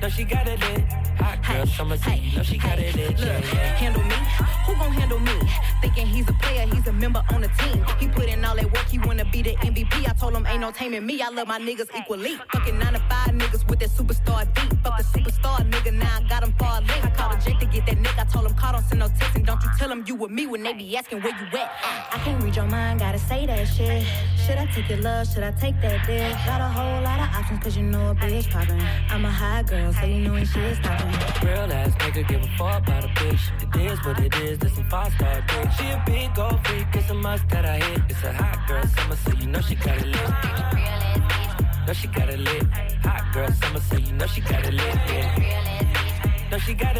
Know she got it lit. Hot girl summer, you know she got it lit. Yeah, yeah. Handle me? Who gon' handle me? Thinking he's a player, he's a member on the team. He put in all that work, he wanna be the MVP. I told him ain't no taming me. I love my niggas equally. Fucking nine to five niggas with that superstar beat. Fuck the superstar nigga, now I got him far link. I called a Jake to get that nigga. I told him call, don't send no text and don't you tell him you with me when they be asking where you at. I can't read your mind, gotta say that shit. Should I take your love? Should I take that dick? Got a whole lot of options, cause you know a bitch poppin'. I'm a high girl, so you know when shit's. Real ass nigga give a fuck about a bitch. It is what it is, this some five star dick. She a big gold freak, it's a must that I hit. It's a hot girl summer, so you know she got it lit. Know she got it lit. Hot girl summer, so you know she got it lit. Yeah. Know she got it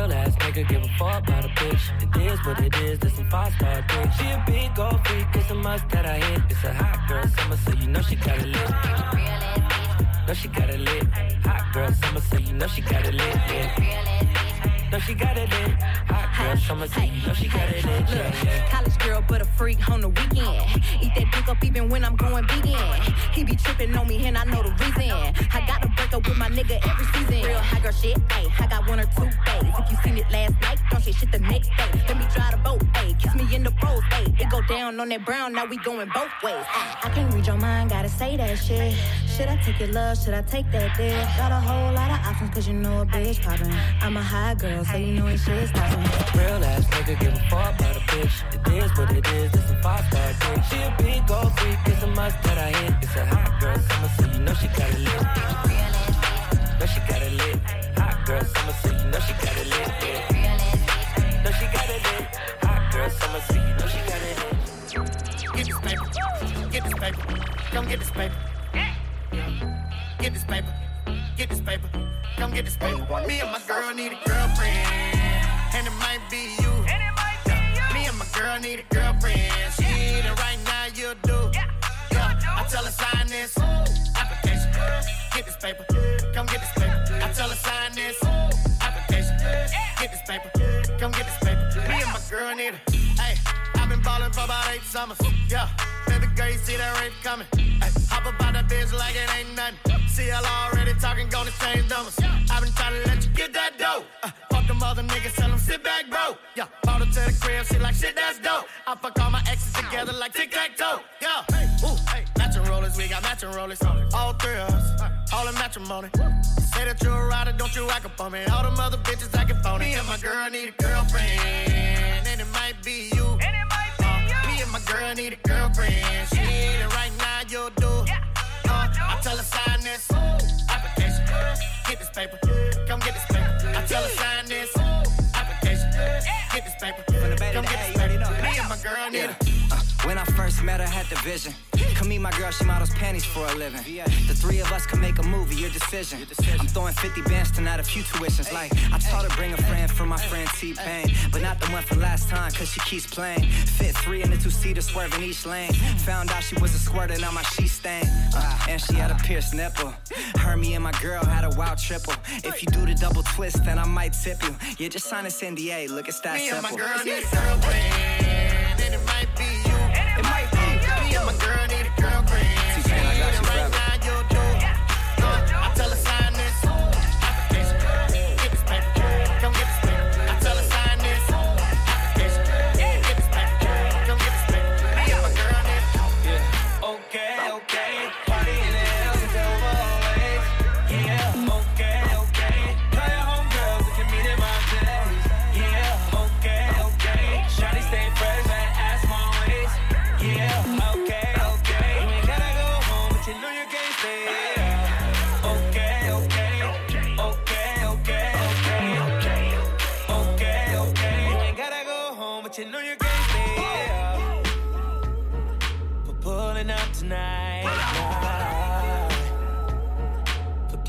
ass nigga give a fuck about a bitch. It is what it is, this some five star bitch. She a big gold freak, it's a must that I hit. It's a hot girl summer, so you know she got it lit. Know she got it lit. Hot girl summer, so you know she got it lit. Yeah. Know she got it in. Hot girl summer, you know she got it. Yeah, yeah. College girl, but a freak on the weekend. Eat that dick up even when I'm going vegan. He be tripping on me and I know the reason. I gotta break up with my nigga every season. Real high girl shit, ayy. I got one or two days. If you seen it last night, don't say shit the next day. Let me drive the boat, ayy. Kiss me in the pros, ayy. It go down on that brown, now we going both ways. I can't read your mind, gotta say that shit. Should I take your love? Should I take that dick? Got a whole lot of options, cause you know a bitch poppin'. I'm a high girl, so you know when shit's stoppin'. Real ass nigga give a fuck about a bitch. It is what it is, this some five star dick. She a big gold freak, it's a must that I hit. It's a hot girl summer, so you know she got it lit. Know she got it lit. Hot girl summer, so you know she got it lit. Yeah. Know she got it lit. Hot girl summer, so you know she got it lit. Get this paper. Get this paper. Come get this paper. Get this paper. Get this paper. Come get this paper. Me and my girl need a girlfriend. And it might be you. Yeah. Me and my girl need a girlfriend. She need it right now, you do. Yeah. I tell her sign this application. Get this paper. Come get this paper. I tell her sign this application. Get this paper. Come get this paper. Me and my girl need it. Been ballin' for about eight summers. Yeah. Baby girl, you see that rape coming. Hey, hop about that bitch like it ain't nothing. See y'all already talking, gonna change numbers. I've been trying to let you get that dough. Uh, fuck them other niggas, tell them sit back, bro. Yeah, brought her to the crib, she like shit, that's dope. I fuck all my exes together like tic tac toe. Yeah, hey, ooh, hey, matching rollers, we got matching rollers. All three of us, all in matrimony. Say that you're a rider, don't you act up on me. All them other bitches acting phony. Me and my girl need a girlfriend, and it might be you. And my girl need a girlfriend. She need it right now, you'll do. Uh, I tell her sign this application. Get this paper. First met her, had the vision. Come meet my girl, she models panties for a living. The three of us can make a movie, your decision. I'm throwing 50 bands tonight, a few tuitions. Like, I taught her bring a friend for my friend T-Pain. But not the one for last time, cause she keeps playing. Fit three in the two-seater, swerving each lane. Found out she was a squirter, now my sheet stain. Uh, and she had a pierced nipple. Her, me, and my girl had a wild triple. If you do the double twist, then I might tip you. Yeah, just sign this NDA, look, it's that Me and simple. my girl need a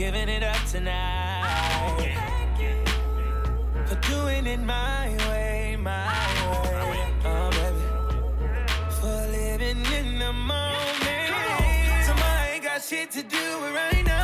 giving it up tonight. For doing it my way, my way. Oh, baby. For living in the moment. Come on. So I ain't got shit to do right now.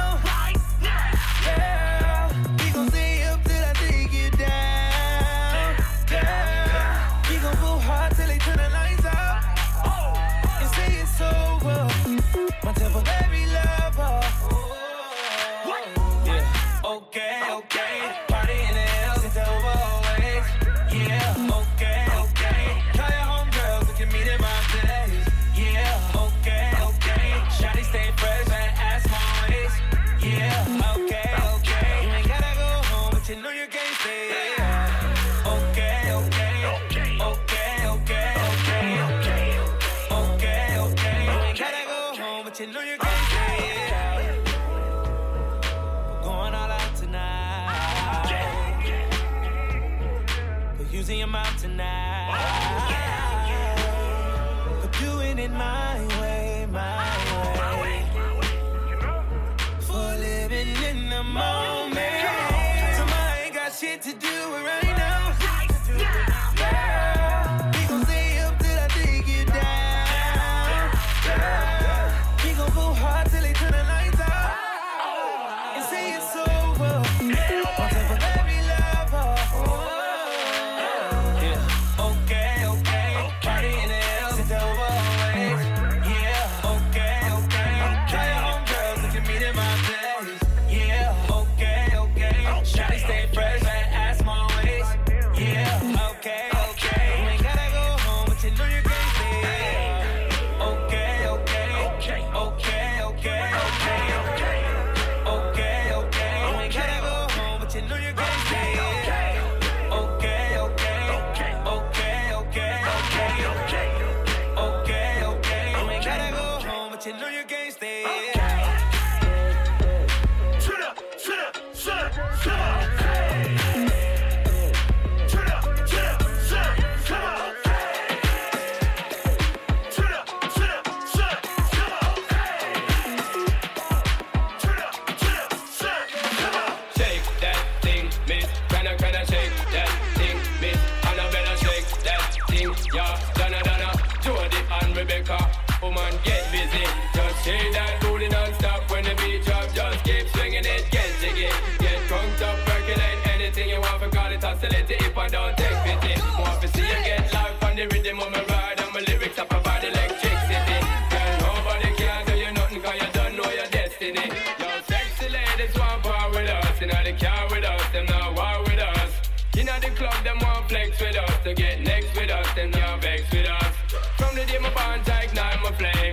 with us, them not vex with us. From the day my bonds I ignite my flame.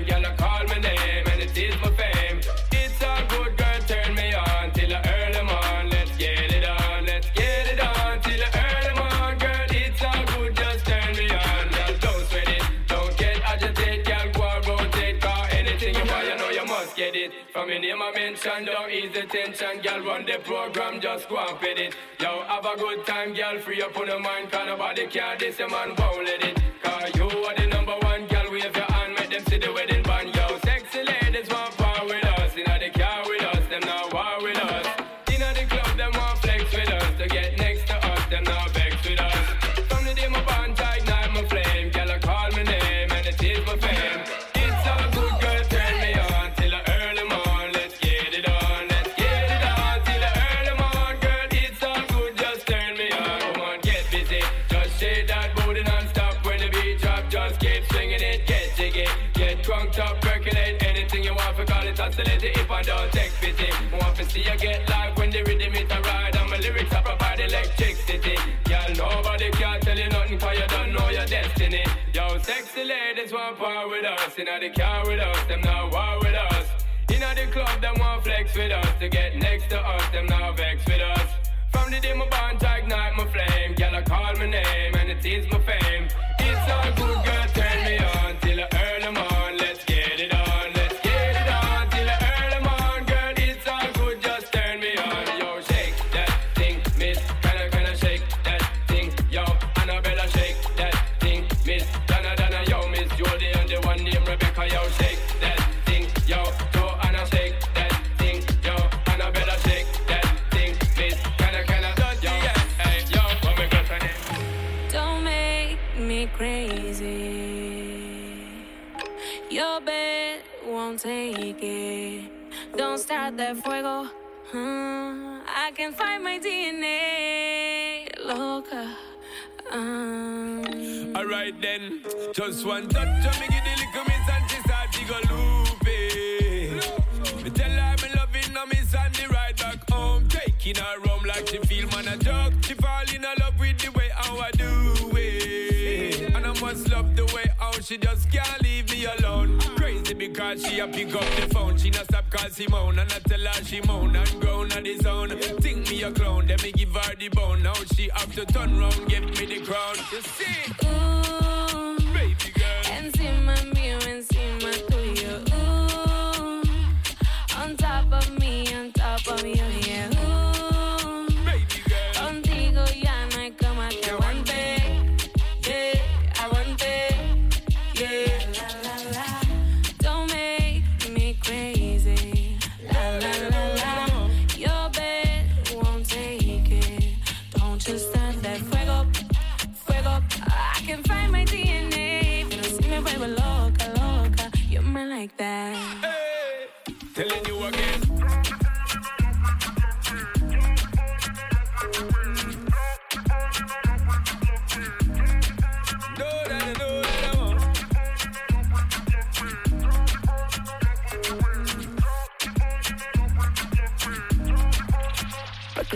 tension, don't ease the tension, girl. Run the program, just go and fit it. Yo, have a good time, girl. Free up on the mind, can nobody care. This your man won't let it. Cause you are the number one, girl. Wave your hand, make them see the wedding. let if I don't take pity. Want to see I get live when the rhythm it a ride. And my lyrics I provide electricity. Y'all nobody can tell you nothing cause you don't know your destiny. Yo, sexy ladies want part with us. Inna the car with us, them not war with us. Inna the club, them want flex with us. To get next to us, them now vex with us. From the day my bond, I ignite my flame. Girl, I call my name and it is my fame. It's all good, girl. It. Don't start that fuego. Uh, I can find my DNA. Loca. Um. Alright then, just one touch of me, give the little miss and she start to go loopy. Me tell her me loving her miss and the ride back home, taking her home like she feel man a joke. She fall in love with the way how I do it, and I must love the way how she just can't because she a pick up the phone, she not stop call Simone, and I tell her she moan and groan on the zone. Think me a clown, then me give her the bone. Now she have to turn round, give me the crown. You see? Ooh, baby girl. Encima mío, encima tuyo. Ooh, on top of me, on top of you,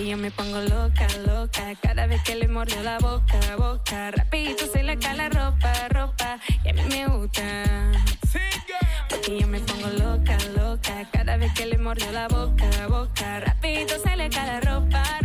yo me pongo loca, loca. Cada vez que le mordió la boca, boca. Rapidito se le cae la ropa, ropa. Y a mí me gusta. Porque yo me pongo loca, loca. Cada vez que le mordió la boca, boca. Rapidito se le cae la ropa, ropa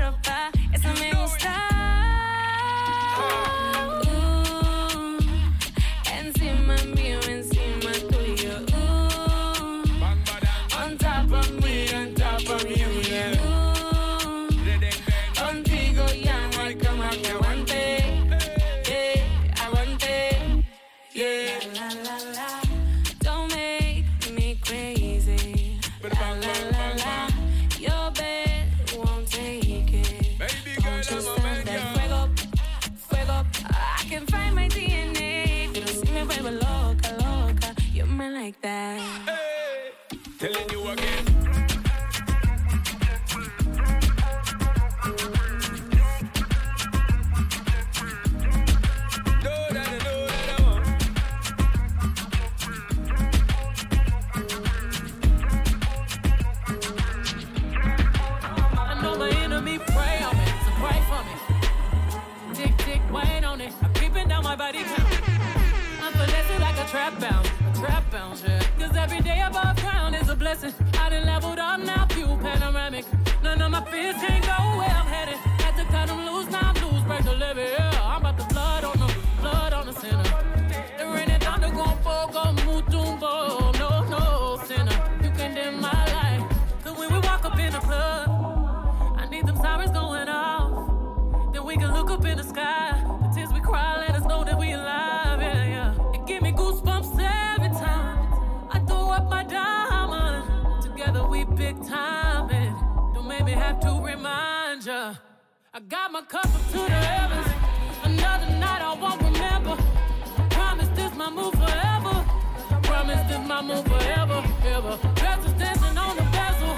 body count. I'm finessing like a trap bounce, a trap bounce, yeah. Cause every day above ground is a blessing. I done leveled up now, view panoramic. None of my fears can go where I'm headed. Had to cut them loose, now I'm loose, break the levee, yeah. I'm about to blood on the, blood on the center. The rain and thunder gon' fall, gon' move, tumbo. No, no, sinner. You condemn my life. Cause when we walk up in the club, I need them sirens going off. Then we can look up in the sky. I got my cup up to the heavens. Another night I won't remember. Promise this my move forever. Promise this my move forever, ever. Dresses dancing on the bezel.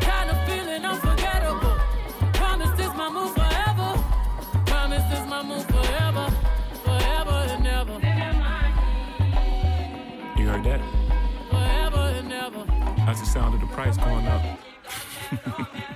Kind of feeling unforgettable. Promise this my move forever. Promise this my move forever, forever and ever. You heard that? Forever and ever. That's the sound of the price going up.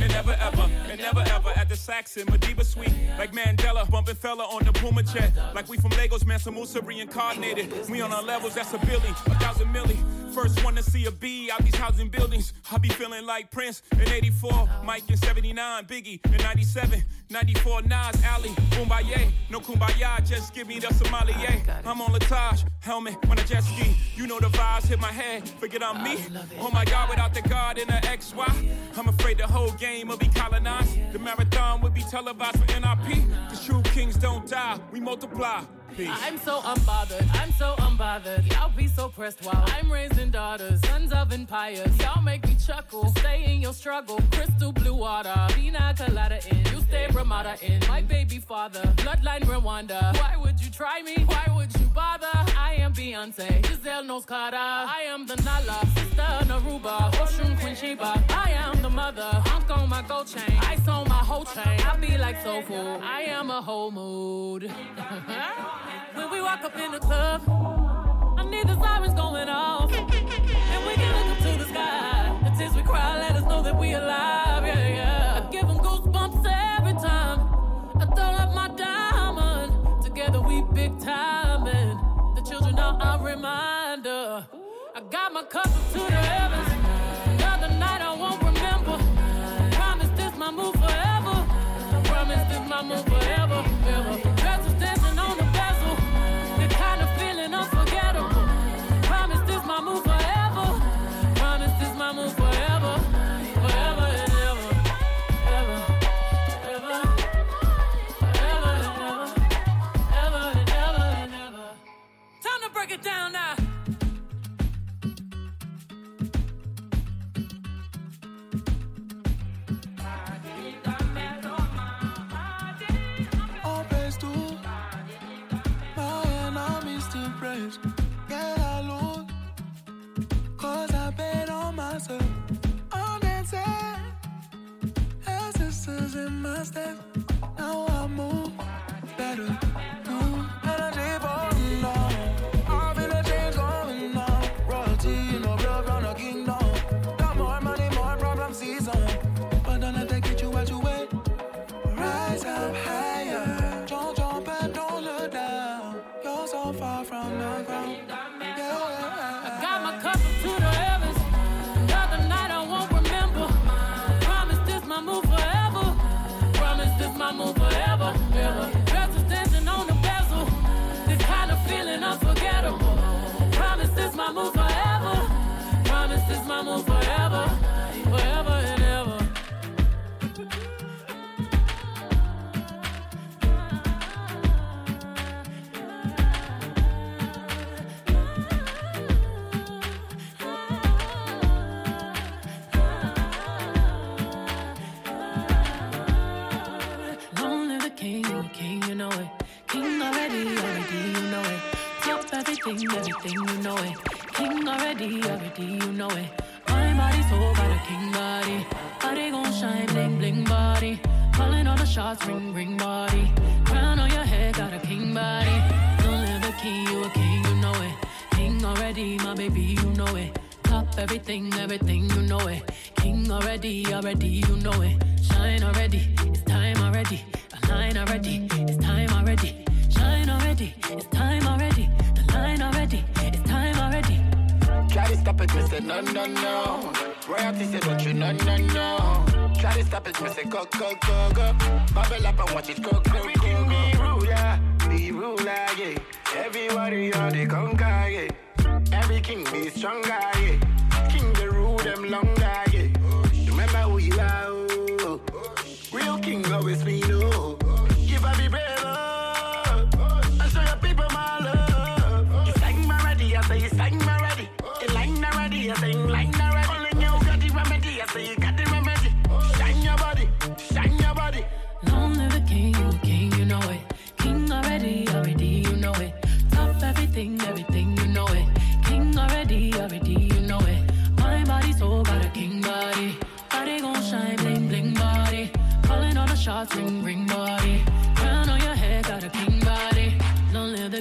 And never ever and never ever at the Saxon Madiba suite. Like Mandela, bumping Fela on the Puma jet. Like we from Lagos, Mansa Musa reincarnated. We on our levels, that's a billion, a thousand milli. First one to see a B out these housing buildings. I be feeling like Prince in 84, Mike in 79, Biggie in 97, 94, Nas, Ali, Kumbaya. No Kumbaya, just give me the sommelier. I'm on Latage, helmet on a jet ski. You know the vibes hit my head, forget I'm me. Oh my God, without the God in the XY. I'm afraid the whole game will be colonized. The marathon will be televised for NRP. Cause true kings don't die, we multiply. Peace. I'm so unbothered, I'm so unbothered. Y'all be so pressed while I'm raising daughters, sons of empires. Y'all make me chuckle, stay in your struggle. Crystal blue water, pina colada in. You stay Ramada in. My baby father, bloodline Rwanda. Why would you try me? Why would you bother? I am Beyonce. Giselle Knowles-Carter. I am the Nala, sister Naruba, Ocean Queen Sheba. I am the mother. Hunk on my gold chain. Ice on my whole chain. I be like soul food. I am a whole mood. when we walk up in the club, I need the sirens going off. And we can look up to the sky. The tears we cry let us know that we alive. Yeah, yeah. I give them goosebumps every time. I throw up my diamond. Together we big time. Are our reminder. I got my up to the heavens.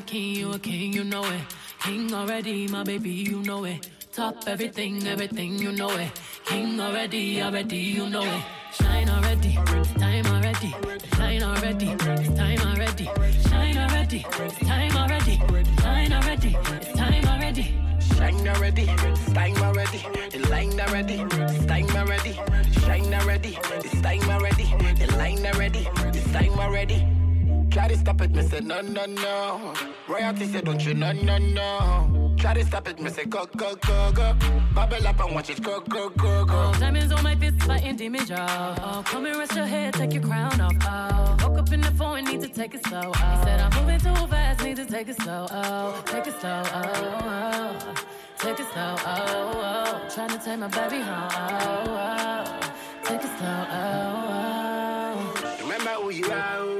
King, you a king, you know it. King already, my baby, you know it. Top everything, everything, you know it. King already, already, you know it. Shine already, time already. Shine already, time already. Shine already, time already. Shine already, time already. Shine already, time already. The line already, time already. Shine already, it's time already. The line already, it's time already. Try to stop it, me say no, no, no. Royalty say don't you, no, no, no. Try to stop it, me say go, go, go, go. Bubble up and watch it go, go, go, go. Diamonds on my fist, fighting damage, oh. Come and rest your head, take your crown off, oh. Woke up in the phone, need to take it slow, oh. Said I'm moving too fast, need to take it slow, oh. Take it slow, oh, oh. Take it slow, oh, oh. Trying to take my baby home, oh, oh. Take it slow, oh, oh. Remember who you are, oh.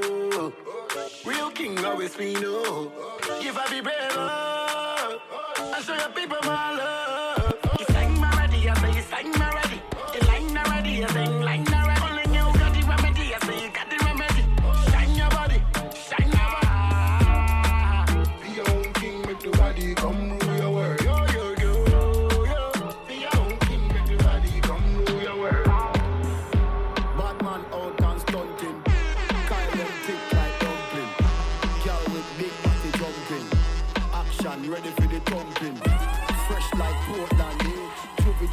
King always be no. Give her be oh. I show your people my love.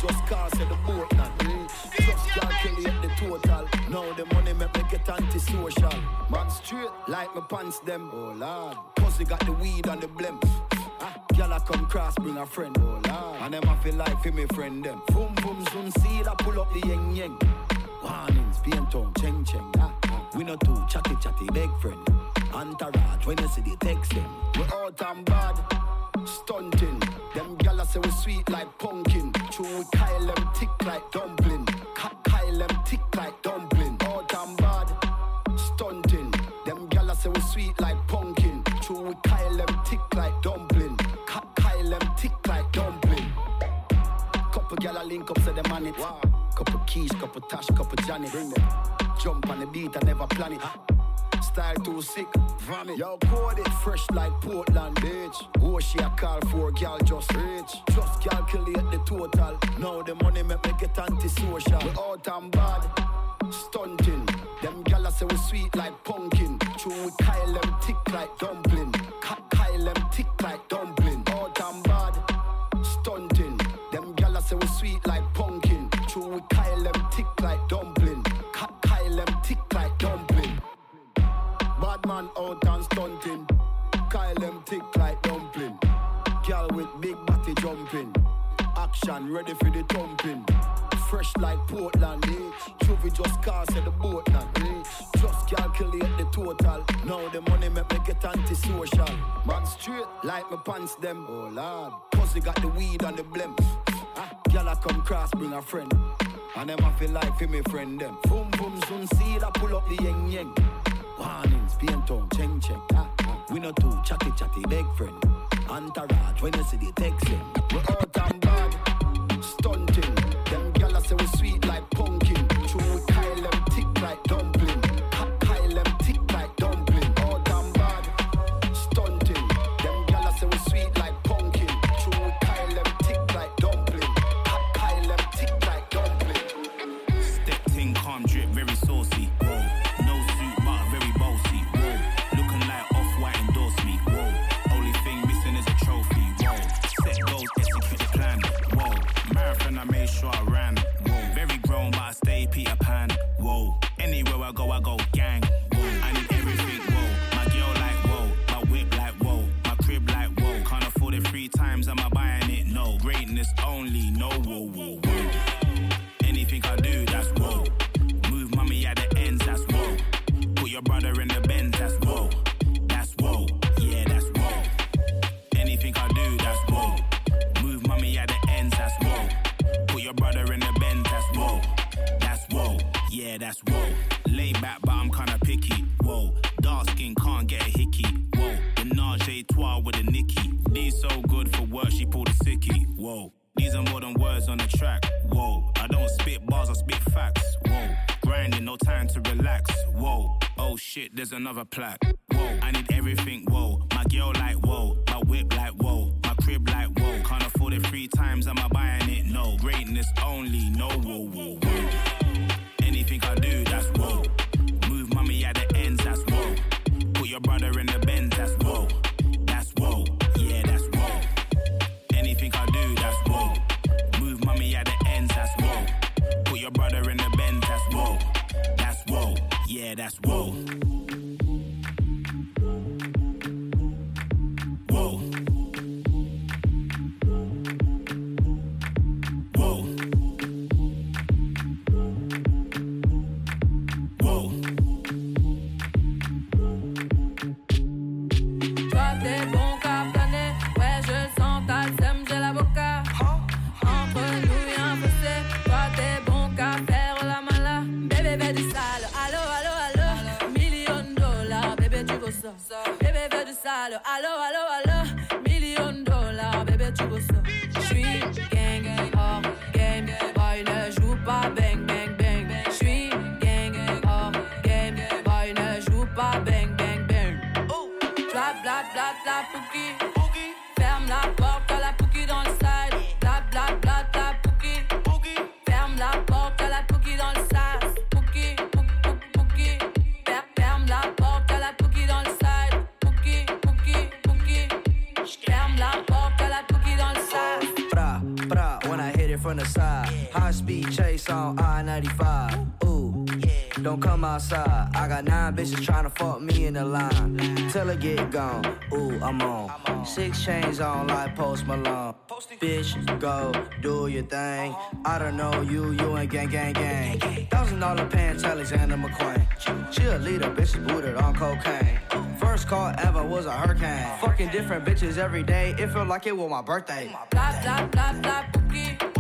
Just cast at the Portland, eh? Just calculate the total. Now the money make me get antisocial. Man straight like my pants them. Oh lord. Pussy got the weed and the blem. Ah, I come cross, bring a friend. Oh lord. And them I feel like for me friend them. Boom boom soon see I pull up the yeng yeng. Warnings, paint on, cheng cheng. Ah, ah. We not too chatty chatty, big friend. Entourage, when you see the text them. We out and bad, stunting. Them gala say we sweet like pumpkin. True, we Kyle them tick like dumpling. Ka- Kyle them tick like dumpling. All and bad, stunting. Them gala say we sweet like pumpkin. True, we Kyle them tick like dumpling. Ka- Kyle them tick like dumpling. Couple gyal a link up, say them on it. Couple keys, couple tash, couple Janet. Bring them. Jump on the beat, I never plan it. Style too sick, vomit. Yo, code it fresh like Portland, bitch. Oh, she a call for girl just rich. Just calculate the total. Now the money make me get antisocial. We out and bad, stunting. Them gyal say we sweet like pumpkin. True, we Kyle them thick like dumpling. Kyle them thick like dumpling. Out and stunting. Kyle them thick like dumpling. Girl with big body jumping. Action ready for the thumping. Fresh like Portland, eh? Juvie just cast at the boat now, eh? Just calculate the total. Now the money make me get antisocial. Man straight like my pants them. Oh lord. Pussy got the weed and the blem. Ah, girl I come cross, bring a friend. And them I feel like for me friend them. Boom boom soon see that pull up the yeng yeng. Warnings, paint cheng cheng. Ah, ah. We not too chatty chatty, big friend. Entourage, when you see the text them. We out and bad, stunting. Them gyal say we sweet shit, there's another plaque. Whoa. I need everything. Whoa. My girl like whoa. My whip like whoa. My crib like whoa. Can't afford it three times. Am I buying it? No. Greatness only. No. Whoa, whoa, whoa. Anything I do, that's whoa. Move mommy at the ends, that's whoa. Put your brother in the Benz, that's whoa. That's whoa. Yeah, that's whoa. Anything I do, that's whoa. Move mommy at the ends, that's whoa. Put your brother in the Benz, that's whoa. That's whoa. Yeah, that's. Whoa. I got nine bitches trying to fuck me in the line. Till I get gone. Ooh, I'm on. Six chains on like Post Malone. Bitch, go do your thing. I don't know you, you ain't gang, gang, gang. Thousand dollar pants, Alexander McQueen. She a leader, bitch, booted on cocaine. First call ever was a hurricane. Fucking different bitches every day. It felt like it was my birthday. Blah, blah, blah, blah, boogie.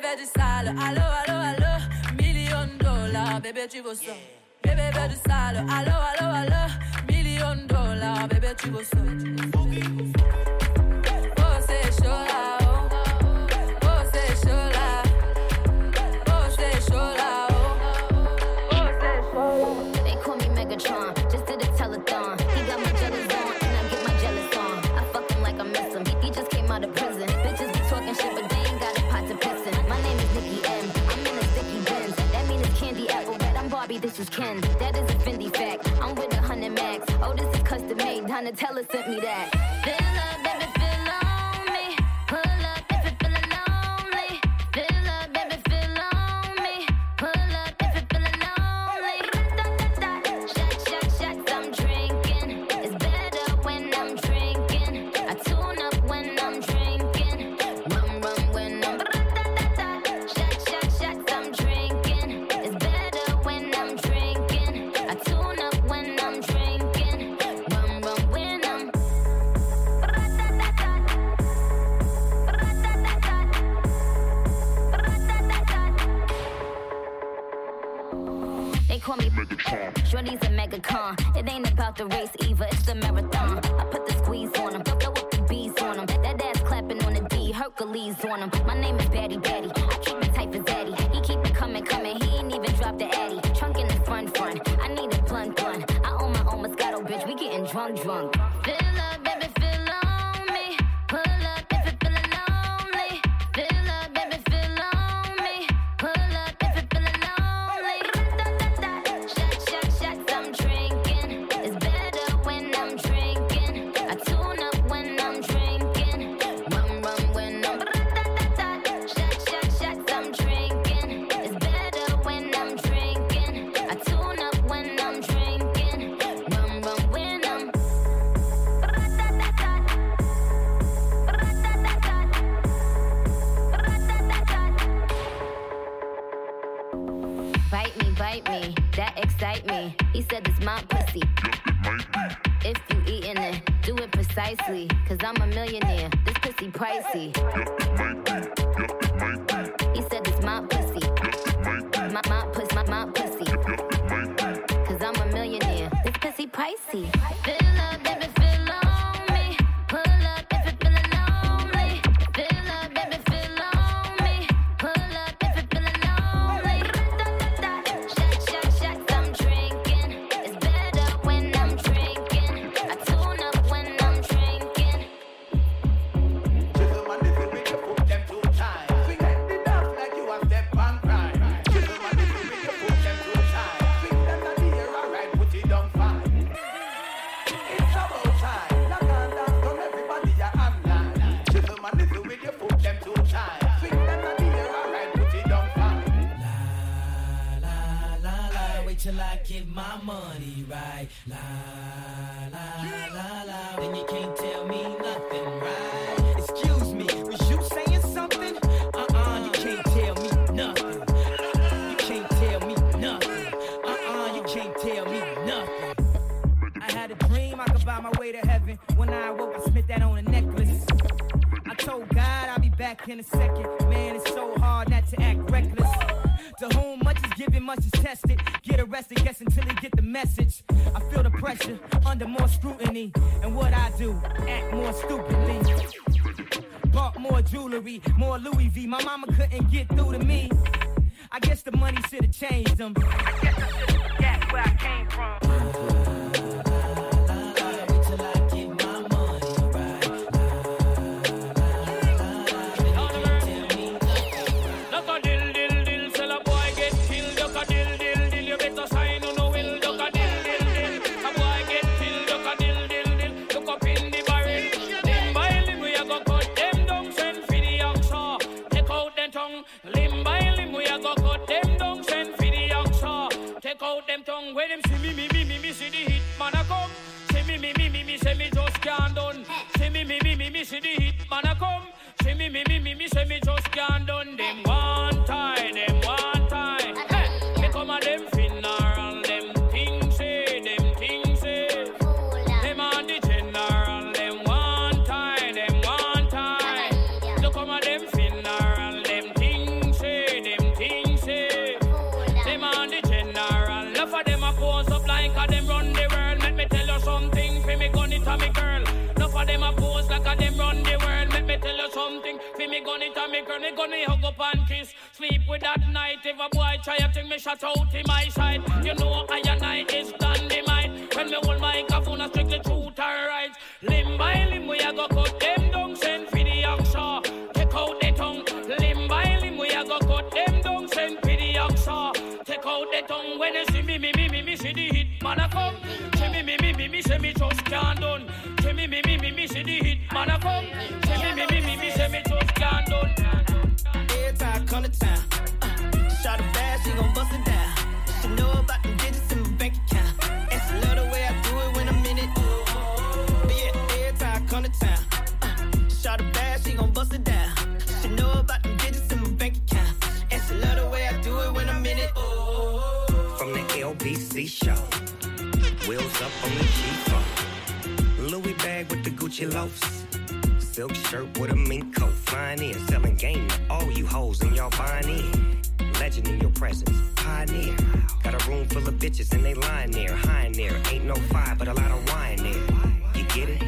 Bébé, veut du sale, allô, allô, allô. Million dollars, bébé, tu vaux ça. Bébé, veut du sale, allô, allô, allô. Million dollars, bébé, tu vaux ça. is Ken. That is a Fendi fact. I'm with a hundred max. Oh, this is custom made. Donatella sent me that. Shorty's a mega con. It ain't about the race either, it's the marathon. I put the squeeze on him, blow up the bees on him. That ass clapping on the D, Hercules on him. My name is Betty Betty. I keep it tight for Daddy. He keep it coming, coming, he ain't even dropped the Addy. Trunk in the front, front. I need a blunt, blunt. I own my own Moscato, bitch, we getting drunk, drunk. Run the world. Let me tell you something, fi me gun it a me girl. Me gun me hug up and kiss, sleep with that night. If a boy try a thing, me shut out in my side. You know I and I is dynamite. When me hold my microphone, I strictly truth and right. Limb by limb, we a go cut them down, send for the oxa. Take out the tongue. Limb by limb, we a go cut them down, send for the oxa. Take out the tongue when you see me, me, me, me, me, see the hit man a come. See me, me, me, me, me, say me just can't done. A shot she gon' bust it down. She know about digits in my bank account. Love the way I do it when I'm in it. Yeah, every time I come to town, shot she gon' bust it down. She know about digits in my bank account. Love the way I do it when I'm in it. From the LBC show, wheels up on the G4. Louis bag with the Gucci. Silk shirt with a mink coat, flying in, selling game to all you hoes and y'all buying in. Legend in your presence, pioneer. Got a room full of bitches and they lying there, high in there. Ain't no fire, but a lot of wine there. You get it?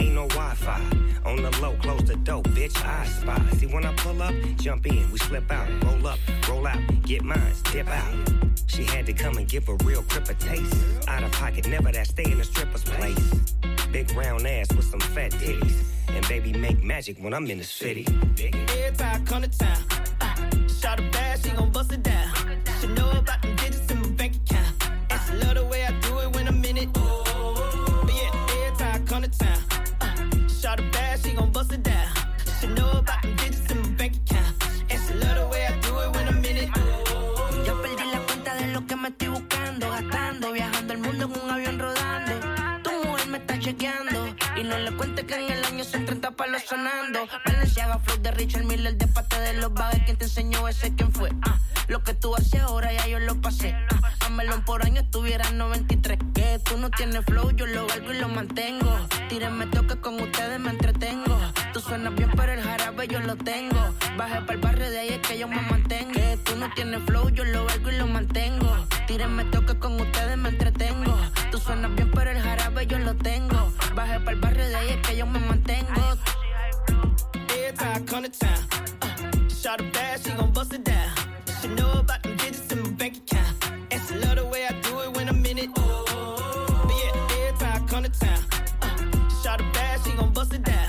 Ain't no Wi-Fi. On the low, close the door, bitch. I spy. See when I pull up, jump in, we slip out, roll up, roll out, get mine, dip out. She had to come and give a real crip a taste. Out of pocket, never that stay in a stripper's place. Big round ass with some fat titties. And baby make magic when I'm in the city. Every time I come to town, shot a bad, she gon' bust it down. She know about the cuentes que en el año son 30 palos sonando. Valenciaga, flow de Richard Miller, de parte de los bagues. ¿Quién te enseñó ese? ¿Quién fue? Ah, lo que tú haces ahora ya yo lo pasé. Ah, melón por año estuviera en 93. Que tú no tienes flow, yo lo valgo y lo mantengo. Tírenme toque con ustedes, me entretengo. Tú suenas bien, pero el jarabe yo lo tengo. Bajé para el barrio de ahí es que yo me mantengo. Que tú no tienes flow, yo lo valgo y lo mantengo. Tírenme toque con ustedes, me entretengo. Tú suenas bien, pero el jarabe yo lo tengo. Bajé para el barrio de ahí es que yo me mantengo. Every time I come to town, uh, shot a bad, she gon' bust it down. She know about the digits in my bank every time I come to town, uh, shot a bad, she gon' bust it down.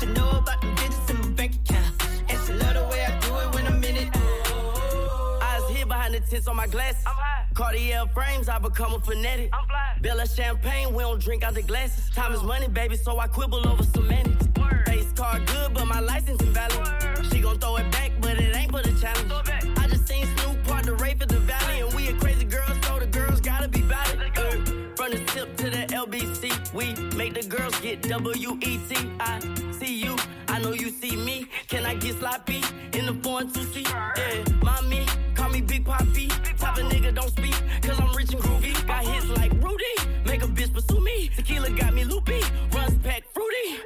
She know about the digits in my bank account. And she love the way I do it when I'm in it. Eyes here behind the tints on my glasses. Cartier frames, I become a fanatic. Bella champagne, we don't drink out the glasses. Time is money, baby, so I quibble over semantics. Face card good, but my license invalid. She gon' throw it back, but it ain't for the challenge. I just seen Snoop part the rape at the valley, and we a crazy girls, to we make the girls get W-E-T. I see you, I know you see me. Can I get sloppy in the foreign two seat? Yeah, mommy, call me Big Poppy. Type of nigga don't speak, cause I'm rich and groovy. Got hits like Rudy, make a bitch pursue me. Tequila got me loopy, runs pack fruity.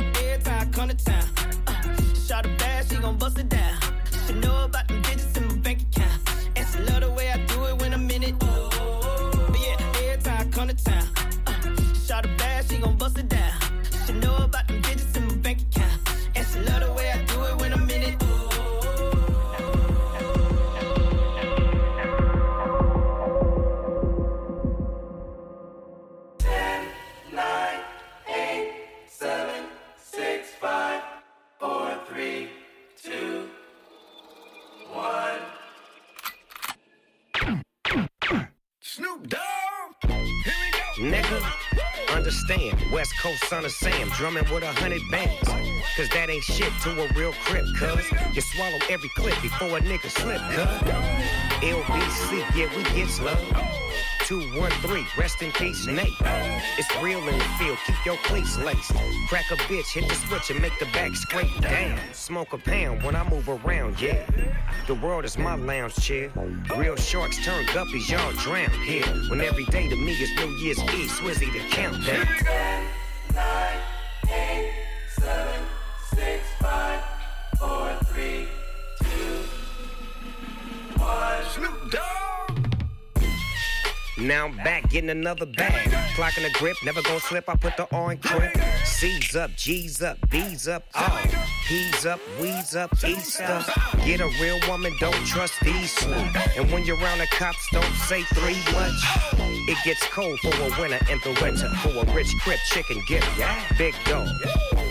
Every time I come to town, uh, shot a bad, she gon' bust it down. Coast son of Sam, drumming with a hundred bands. Cause that ain't shit to a real crip, cuz. You swallow every clip before a nigga slip, cuz. LBC, yeah, we get slow. 213, rest in peace, Nate. It's real in the field, keep your cleats laced. Crack a bitch, hit the switch and make the back scrape down. Smoke a pound when I move around, yeah. The world is my lounge chair. Real sharks turn guppies, y'all drown here. When every day to me is New Year's Eve, Swizzy the countdown. Nine, eight, Now I'm back getting another bag. Clocking the grip, never gonna slip. I put the in grip. C's up, G's up, B's up, all. P's up, we's up, Easter. Get a real woman, don't trust these two. And when you're around the cops, don't say three much. It gets cold for a winter in the winter. For a rich crip chicken gift. Big dog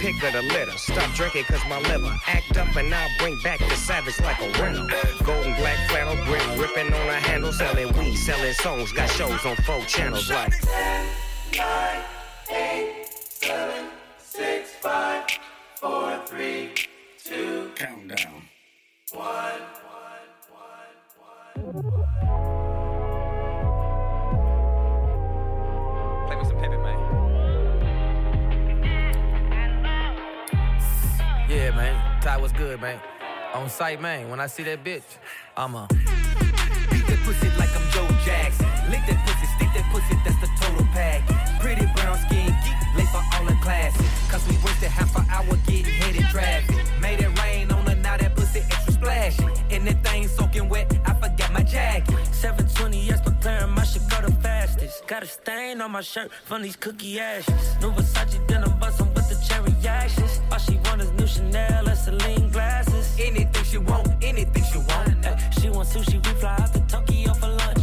pick of the litter. Stop drinking cause my liver act up and I'll bring back the savage like a rental. Golden black flannel grip, ripping on a handle, selling weed, selling songs. Got shows on four channels like. 10, 9, 8, 7, 6, 5, 4, 3, 2, countdown. 1, 1, 1, 1. Yeah, man. Ty was good, man. On site, man. When I see that bitch, I'ma beat that pussy like I'm Joe Jackson. Lick that pussy, stick that pussy, that's the total pack. Pretty brown skin, geek, late for all the classes. Cause we wasted half an hour getting hit in traffic. Made it rain on her, now that pussy extra splashy. And that thing soaking wet, I forgot my jacket. 720 yes, fastest. Got a stain on my shirt from these cookie ashes. New Versace denim bustin' with the cherry actions. All she want is new Chanel and Celine glasses. Anything she want, anything she want. Ay, she want sushi, we fly out to Tokyo for lunch.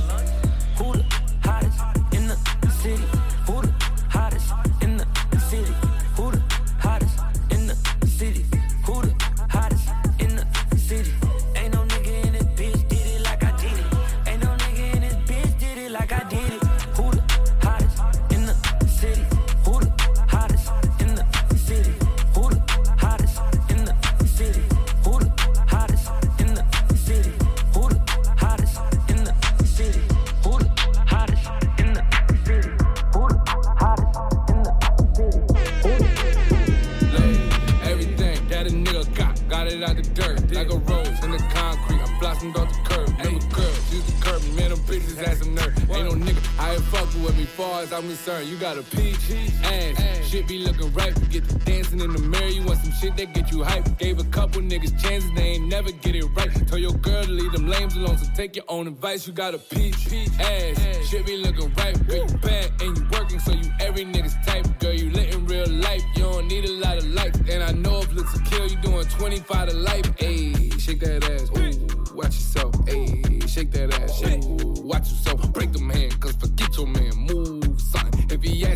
Concerned. You got a peach ass, shit be looking right. Get to dancing in the mirror, you want some shit that get you hype. Gave a couple niggas chances, they ain't never get it right. Tell your girl to leave them lames alone, so take your own advice. You got a peach ass, shit be looking right. Girl, you bad and you working, so you every nigga's type. Girl, you lit in real life, you don't need a lot of likes. And I know if looks will kill, you doing 25 to life. Ayy, shake that ass, ooh, watch yourself. Ayy, shake that ass, ooh, watch yourself. Break them hands, cause forget your man.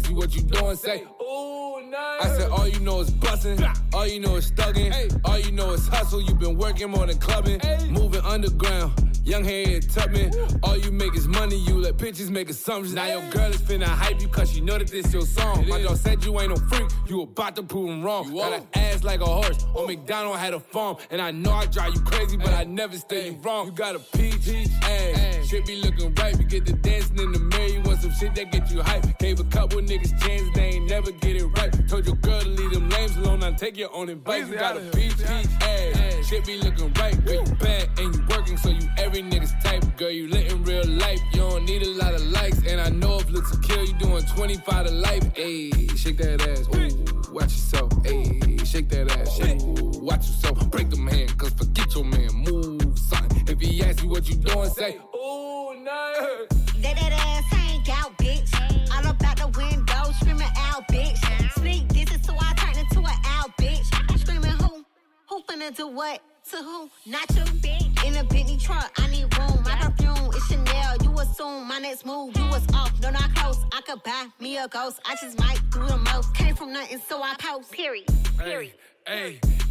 Asks you what you doing, say, ooh, nice. I said, all you know is bustin', all you know is thuggin', all you know is hustle. You been working more than clubbing, moving underground. Young head Tubman, all you make is money, you let bitches make assumptions. Now your girl is finna hype you cause she know that this your song. My dog said you ain't no freak, you about to prove him wrong. Got an ass like a horse, on McDonald had a farm. And I know I drive you crazy, but I never stay you wrong. You got a peach ass, shit be looking right. We get to dancing in the mirror, you want some shit that get you hype. Gave a couple niggas chances, they ain't never get it right. Told your girl to leave them lames alone, now take your own advice. You got a peach ass, shit be looking right. Girl, you bad and you working, so you every nigga's type. Girl, you lit in real life, you don't need a lot of likes. And I know if looks will kill, you doing 25 to life. Ayy, shake that ass, ooh, watch yourself. Ayy, shake that ass, ooh, watch yourself. Break them hands, cause forget your man, move, son. If he asks you what you doing, say, ooh, nice. Let that ass hang out, bitch. All about the window, screaming out, bitch. Sneak distance, so I turn into an out, bitch. Screaming who? Who finna do what? To who? Not you, bitch. In a Bentley truck, I need room. My perfume is Chanel. You assume my next move, you was off. No, not close. I could buy me a ghost. I just might do the most. Came from nothing, so I post. Period. Period. Hey, hey,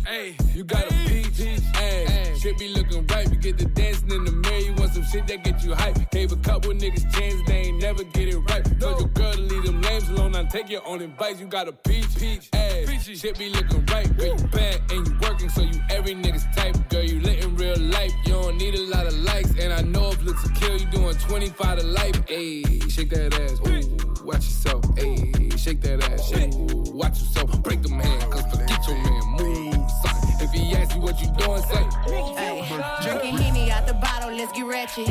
you got a peach ass. Shit be looking right. We get to dancing in the mirror. You want some shit that get you hype. Gave a couple niggas chances, they ain't never get it right. Told your girl to leave them lames alone. Now take your own advice. You got a peach, peach ass. Shit be looking right. Girl, you bad and you working, so you every nigga's type. Girl, you lit in real life, you don't need a lot of likes. And I know if looks a kill, you doing 25 to life. Ayy, shake that ass, ooh, watch yourself. Ayy, shake that ass, ooh, watch yourself. Break them hands, cause forget your man, move. If he asks you what you doing, say, Ay, drinking Henny out the bottle, let's get ratchet.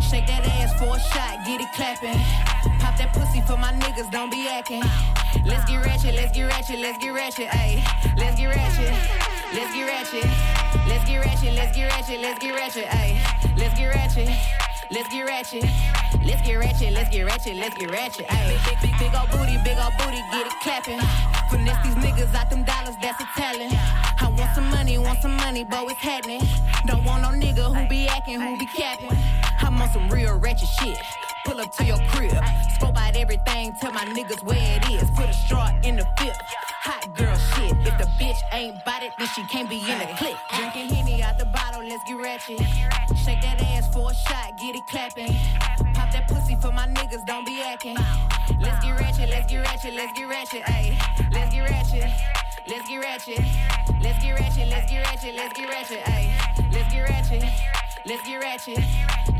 Shake that ass for a shot, get it clapping. Pop that pussy for my niggas, don't be acting. Let's get ratchet, let's get ratchet, let's get ratchet, ayy. Let's get ratchet, let's get ratchet. Let's get ratchet, let's get ratchet, let's get ratchet, ayy. Let's get ratchet. Let's get ratchet. Let's get ratchet, let's get ratchet, let's get ratchet. Ayy, big, big, big old booty, big old booty, get it clapping. Finesse these niggas out them dollars, that's a talent. I want some money, want some money, but it's happening. Don't want no nigga who be acting, who be capping. I'm on some real ratchet shit. Pull up to your crib, scope out everything, tell my niggas where it is. Put a straw in the fifth. Hot girl shit. If the bitch ain't bout it, then she can't be in the clique. Drinking Henny out the bottle, let's get ratchet. Shake that ass for a shot, get it clapping. Pop that pussy for my niggas, don't be acting. Let's get ratchet, let's get ratchet, let's get ratchet, ayy. Let's get ratchet. Let's get ratchet. Let's get ratchet, let's get ratchet, let's get ratchet, ayy. Let's get ratchet. Let's get ratchet.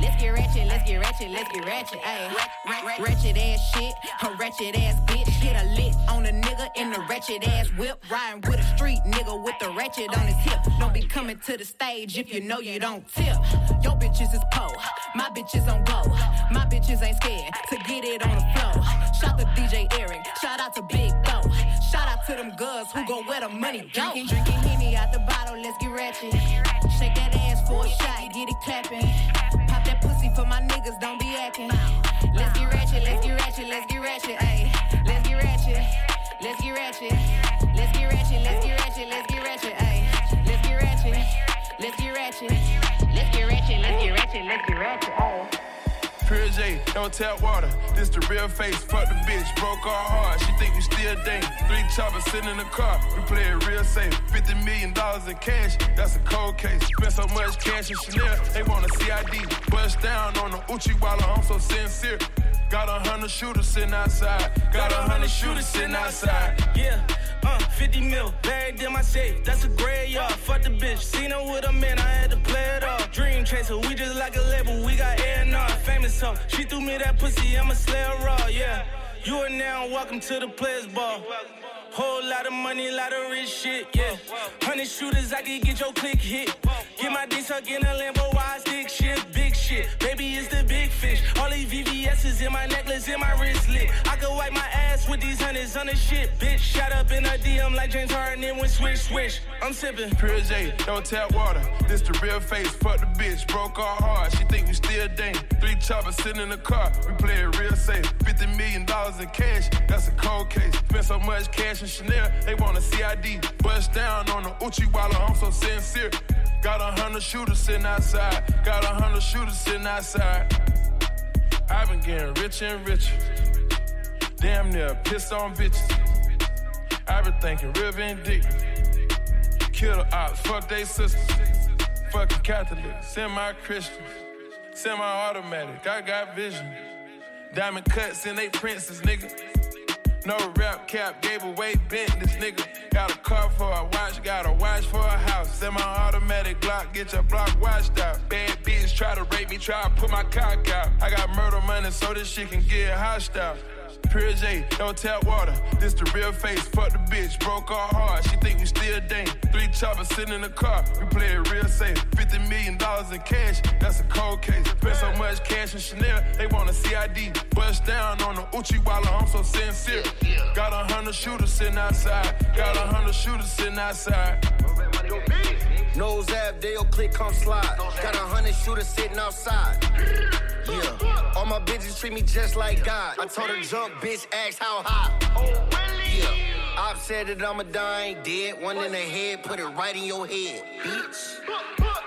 Let's get ratchet, let's get ratchet, let's get ratchet, ayy. Ratchet ass shit, a ratchet ass bitch. Get a lick on a nigga in the ratchet ass whip. Riding with a street nigga with the ratchet on his hip. Don't be coming to the stage if you know you don't tip. Your bitches is po, my bitches on go. My bitches ain't scared to get it on the floor. Shout to DJ Eric, shout out to Big Bo. Shout out to them girls who go where the money go. Drinking, drinking Henny out the bottle, let's get ratchet. Shake that ass for a shot, get it clapping. Pop that pussy for my niggas, don't be acting. Let's get ratchet, let's get ratchet, let's get ratchet, ayy. Let's get ratchet, let's get ratchet. Let's get ratchet, let's get ratchet, let's get ratchet, ayy. Let's get ratchet, let's get ratchet. Let's get ratchet, let's get ratchet, let's get ratchet, ayy. Pure J, don't tap water. This the real face. Fuck the bitch, broke our heart. She think we still dating. Three choppers sitting in the car. We play it real safe. Fifty million dollars in cash. That's a cold case. Spent so much cash in Chanel. They want a CID. Bust down on the Uchi while I'm so sincere. Got a hundred shooters sitting outside. Got a hundred shooters sitting outside. Yeah, uh, 50 mil, bagged in my safe. That's a graveyard. Fuck the bitch. Seen her with a man, I had to play it off. Dream chaser, we just like a label. We got Hoe. She threw me that pussy, I'm a slayer raw, yeah. You are now welcome to the players ball. Whole lot of money, lot of rich shit, yeah. Hundred shooters, I can get your click hit. Get my dick suck in a Lambo, wide stick shit, big shit. Baby, it's the big fish. All these VVS's in my necklace, in my wristlet. I could wipe my ass with these hundreds on the shit, bitch. Shot up in a DM like James Harden, then went swish, swish. I'm sipping. Pure J, don't tap water. This the real face. Fuck the bitch, broke our heart. She think we still dating. Three choppers sitting in the car. We play it real safe. Fifty million dollars in cash. That's a cold case. Spent so much cash in Chanel. They want a CID. Bust down on the Uchi while I'm so sincere. Got a hundred shooters sitting outside. Got a hundred shooters sitting outside. I've been getting richer and richer. Damn near pissed on bitches. I've been thinking real vindictive. Kill the ops, fuck they sisters. Fucking Catholics, semi Christians, semi automatic. I got vision. Diamond cuts in they princes, nigga. No rap cap, gave away bent this nigga. Got a car for a watch, got a watch for a house. Semi automatic Glock, get your block washed out. Bad bitch try to rape me, try to put my cock out. I got murder money so this shit can get hostile. Pure J, don't tap water. This the real face. Fuck the bitch, broke our heart. She think we still dating. Three choppers sitting in the car. We play it real safe. Fifty million dollars in cash. That's a cold case. Spent so much cash in Chanel. They want a CID. Bust down on the Uchi while I'm so sincere. Got a hundred shooters sitting outside. Got a hundred shooters sitting outside. Nose ab, Dale click, come slide. Got a hundred shooters sitting outside. Yeah, all my bitches treat me just like God. I told her jump, bitch, ask how high. Oh, yeah, I've said that I'ma die, ain't dead. One in the head, put it right in your head, bitch.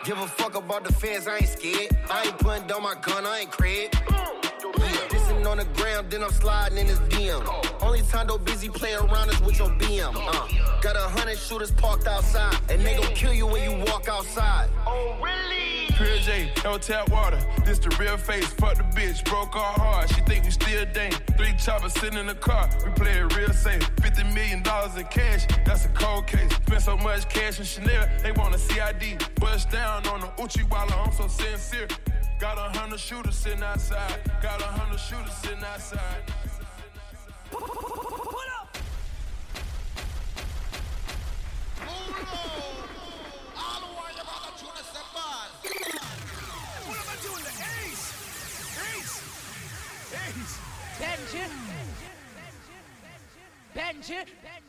Give a fuck about the feds, I ain't scared. I ain't putting down my gun, I ain't Craig. Oh, yeah, this an on the ground, then I'm sliding in his DM. Only time though busy play around is with your BM. Uh, got a hundred shooters parked outside, and they gon' kill you when you walk outside. Oh, really? Pure J, no tap water. This the real face. Fuck the bitch, broke our heart. She think we still dang. Three choppers sitting in the car. We play it real safe. Fifty million dollars in cash. That's a cold case. Spent so much cash in Chanel, they want a CID. Bust down on the Uchi while I'm so sincere. Got a hundred shooters sitting outside. Got a hundred shooters sitting outside. Ace! Ace! Ace! Benji. Benji. Benji. Benji. Benji.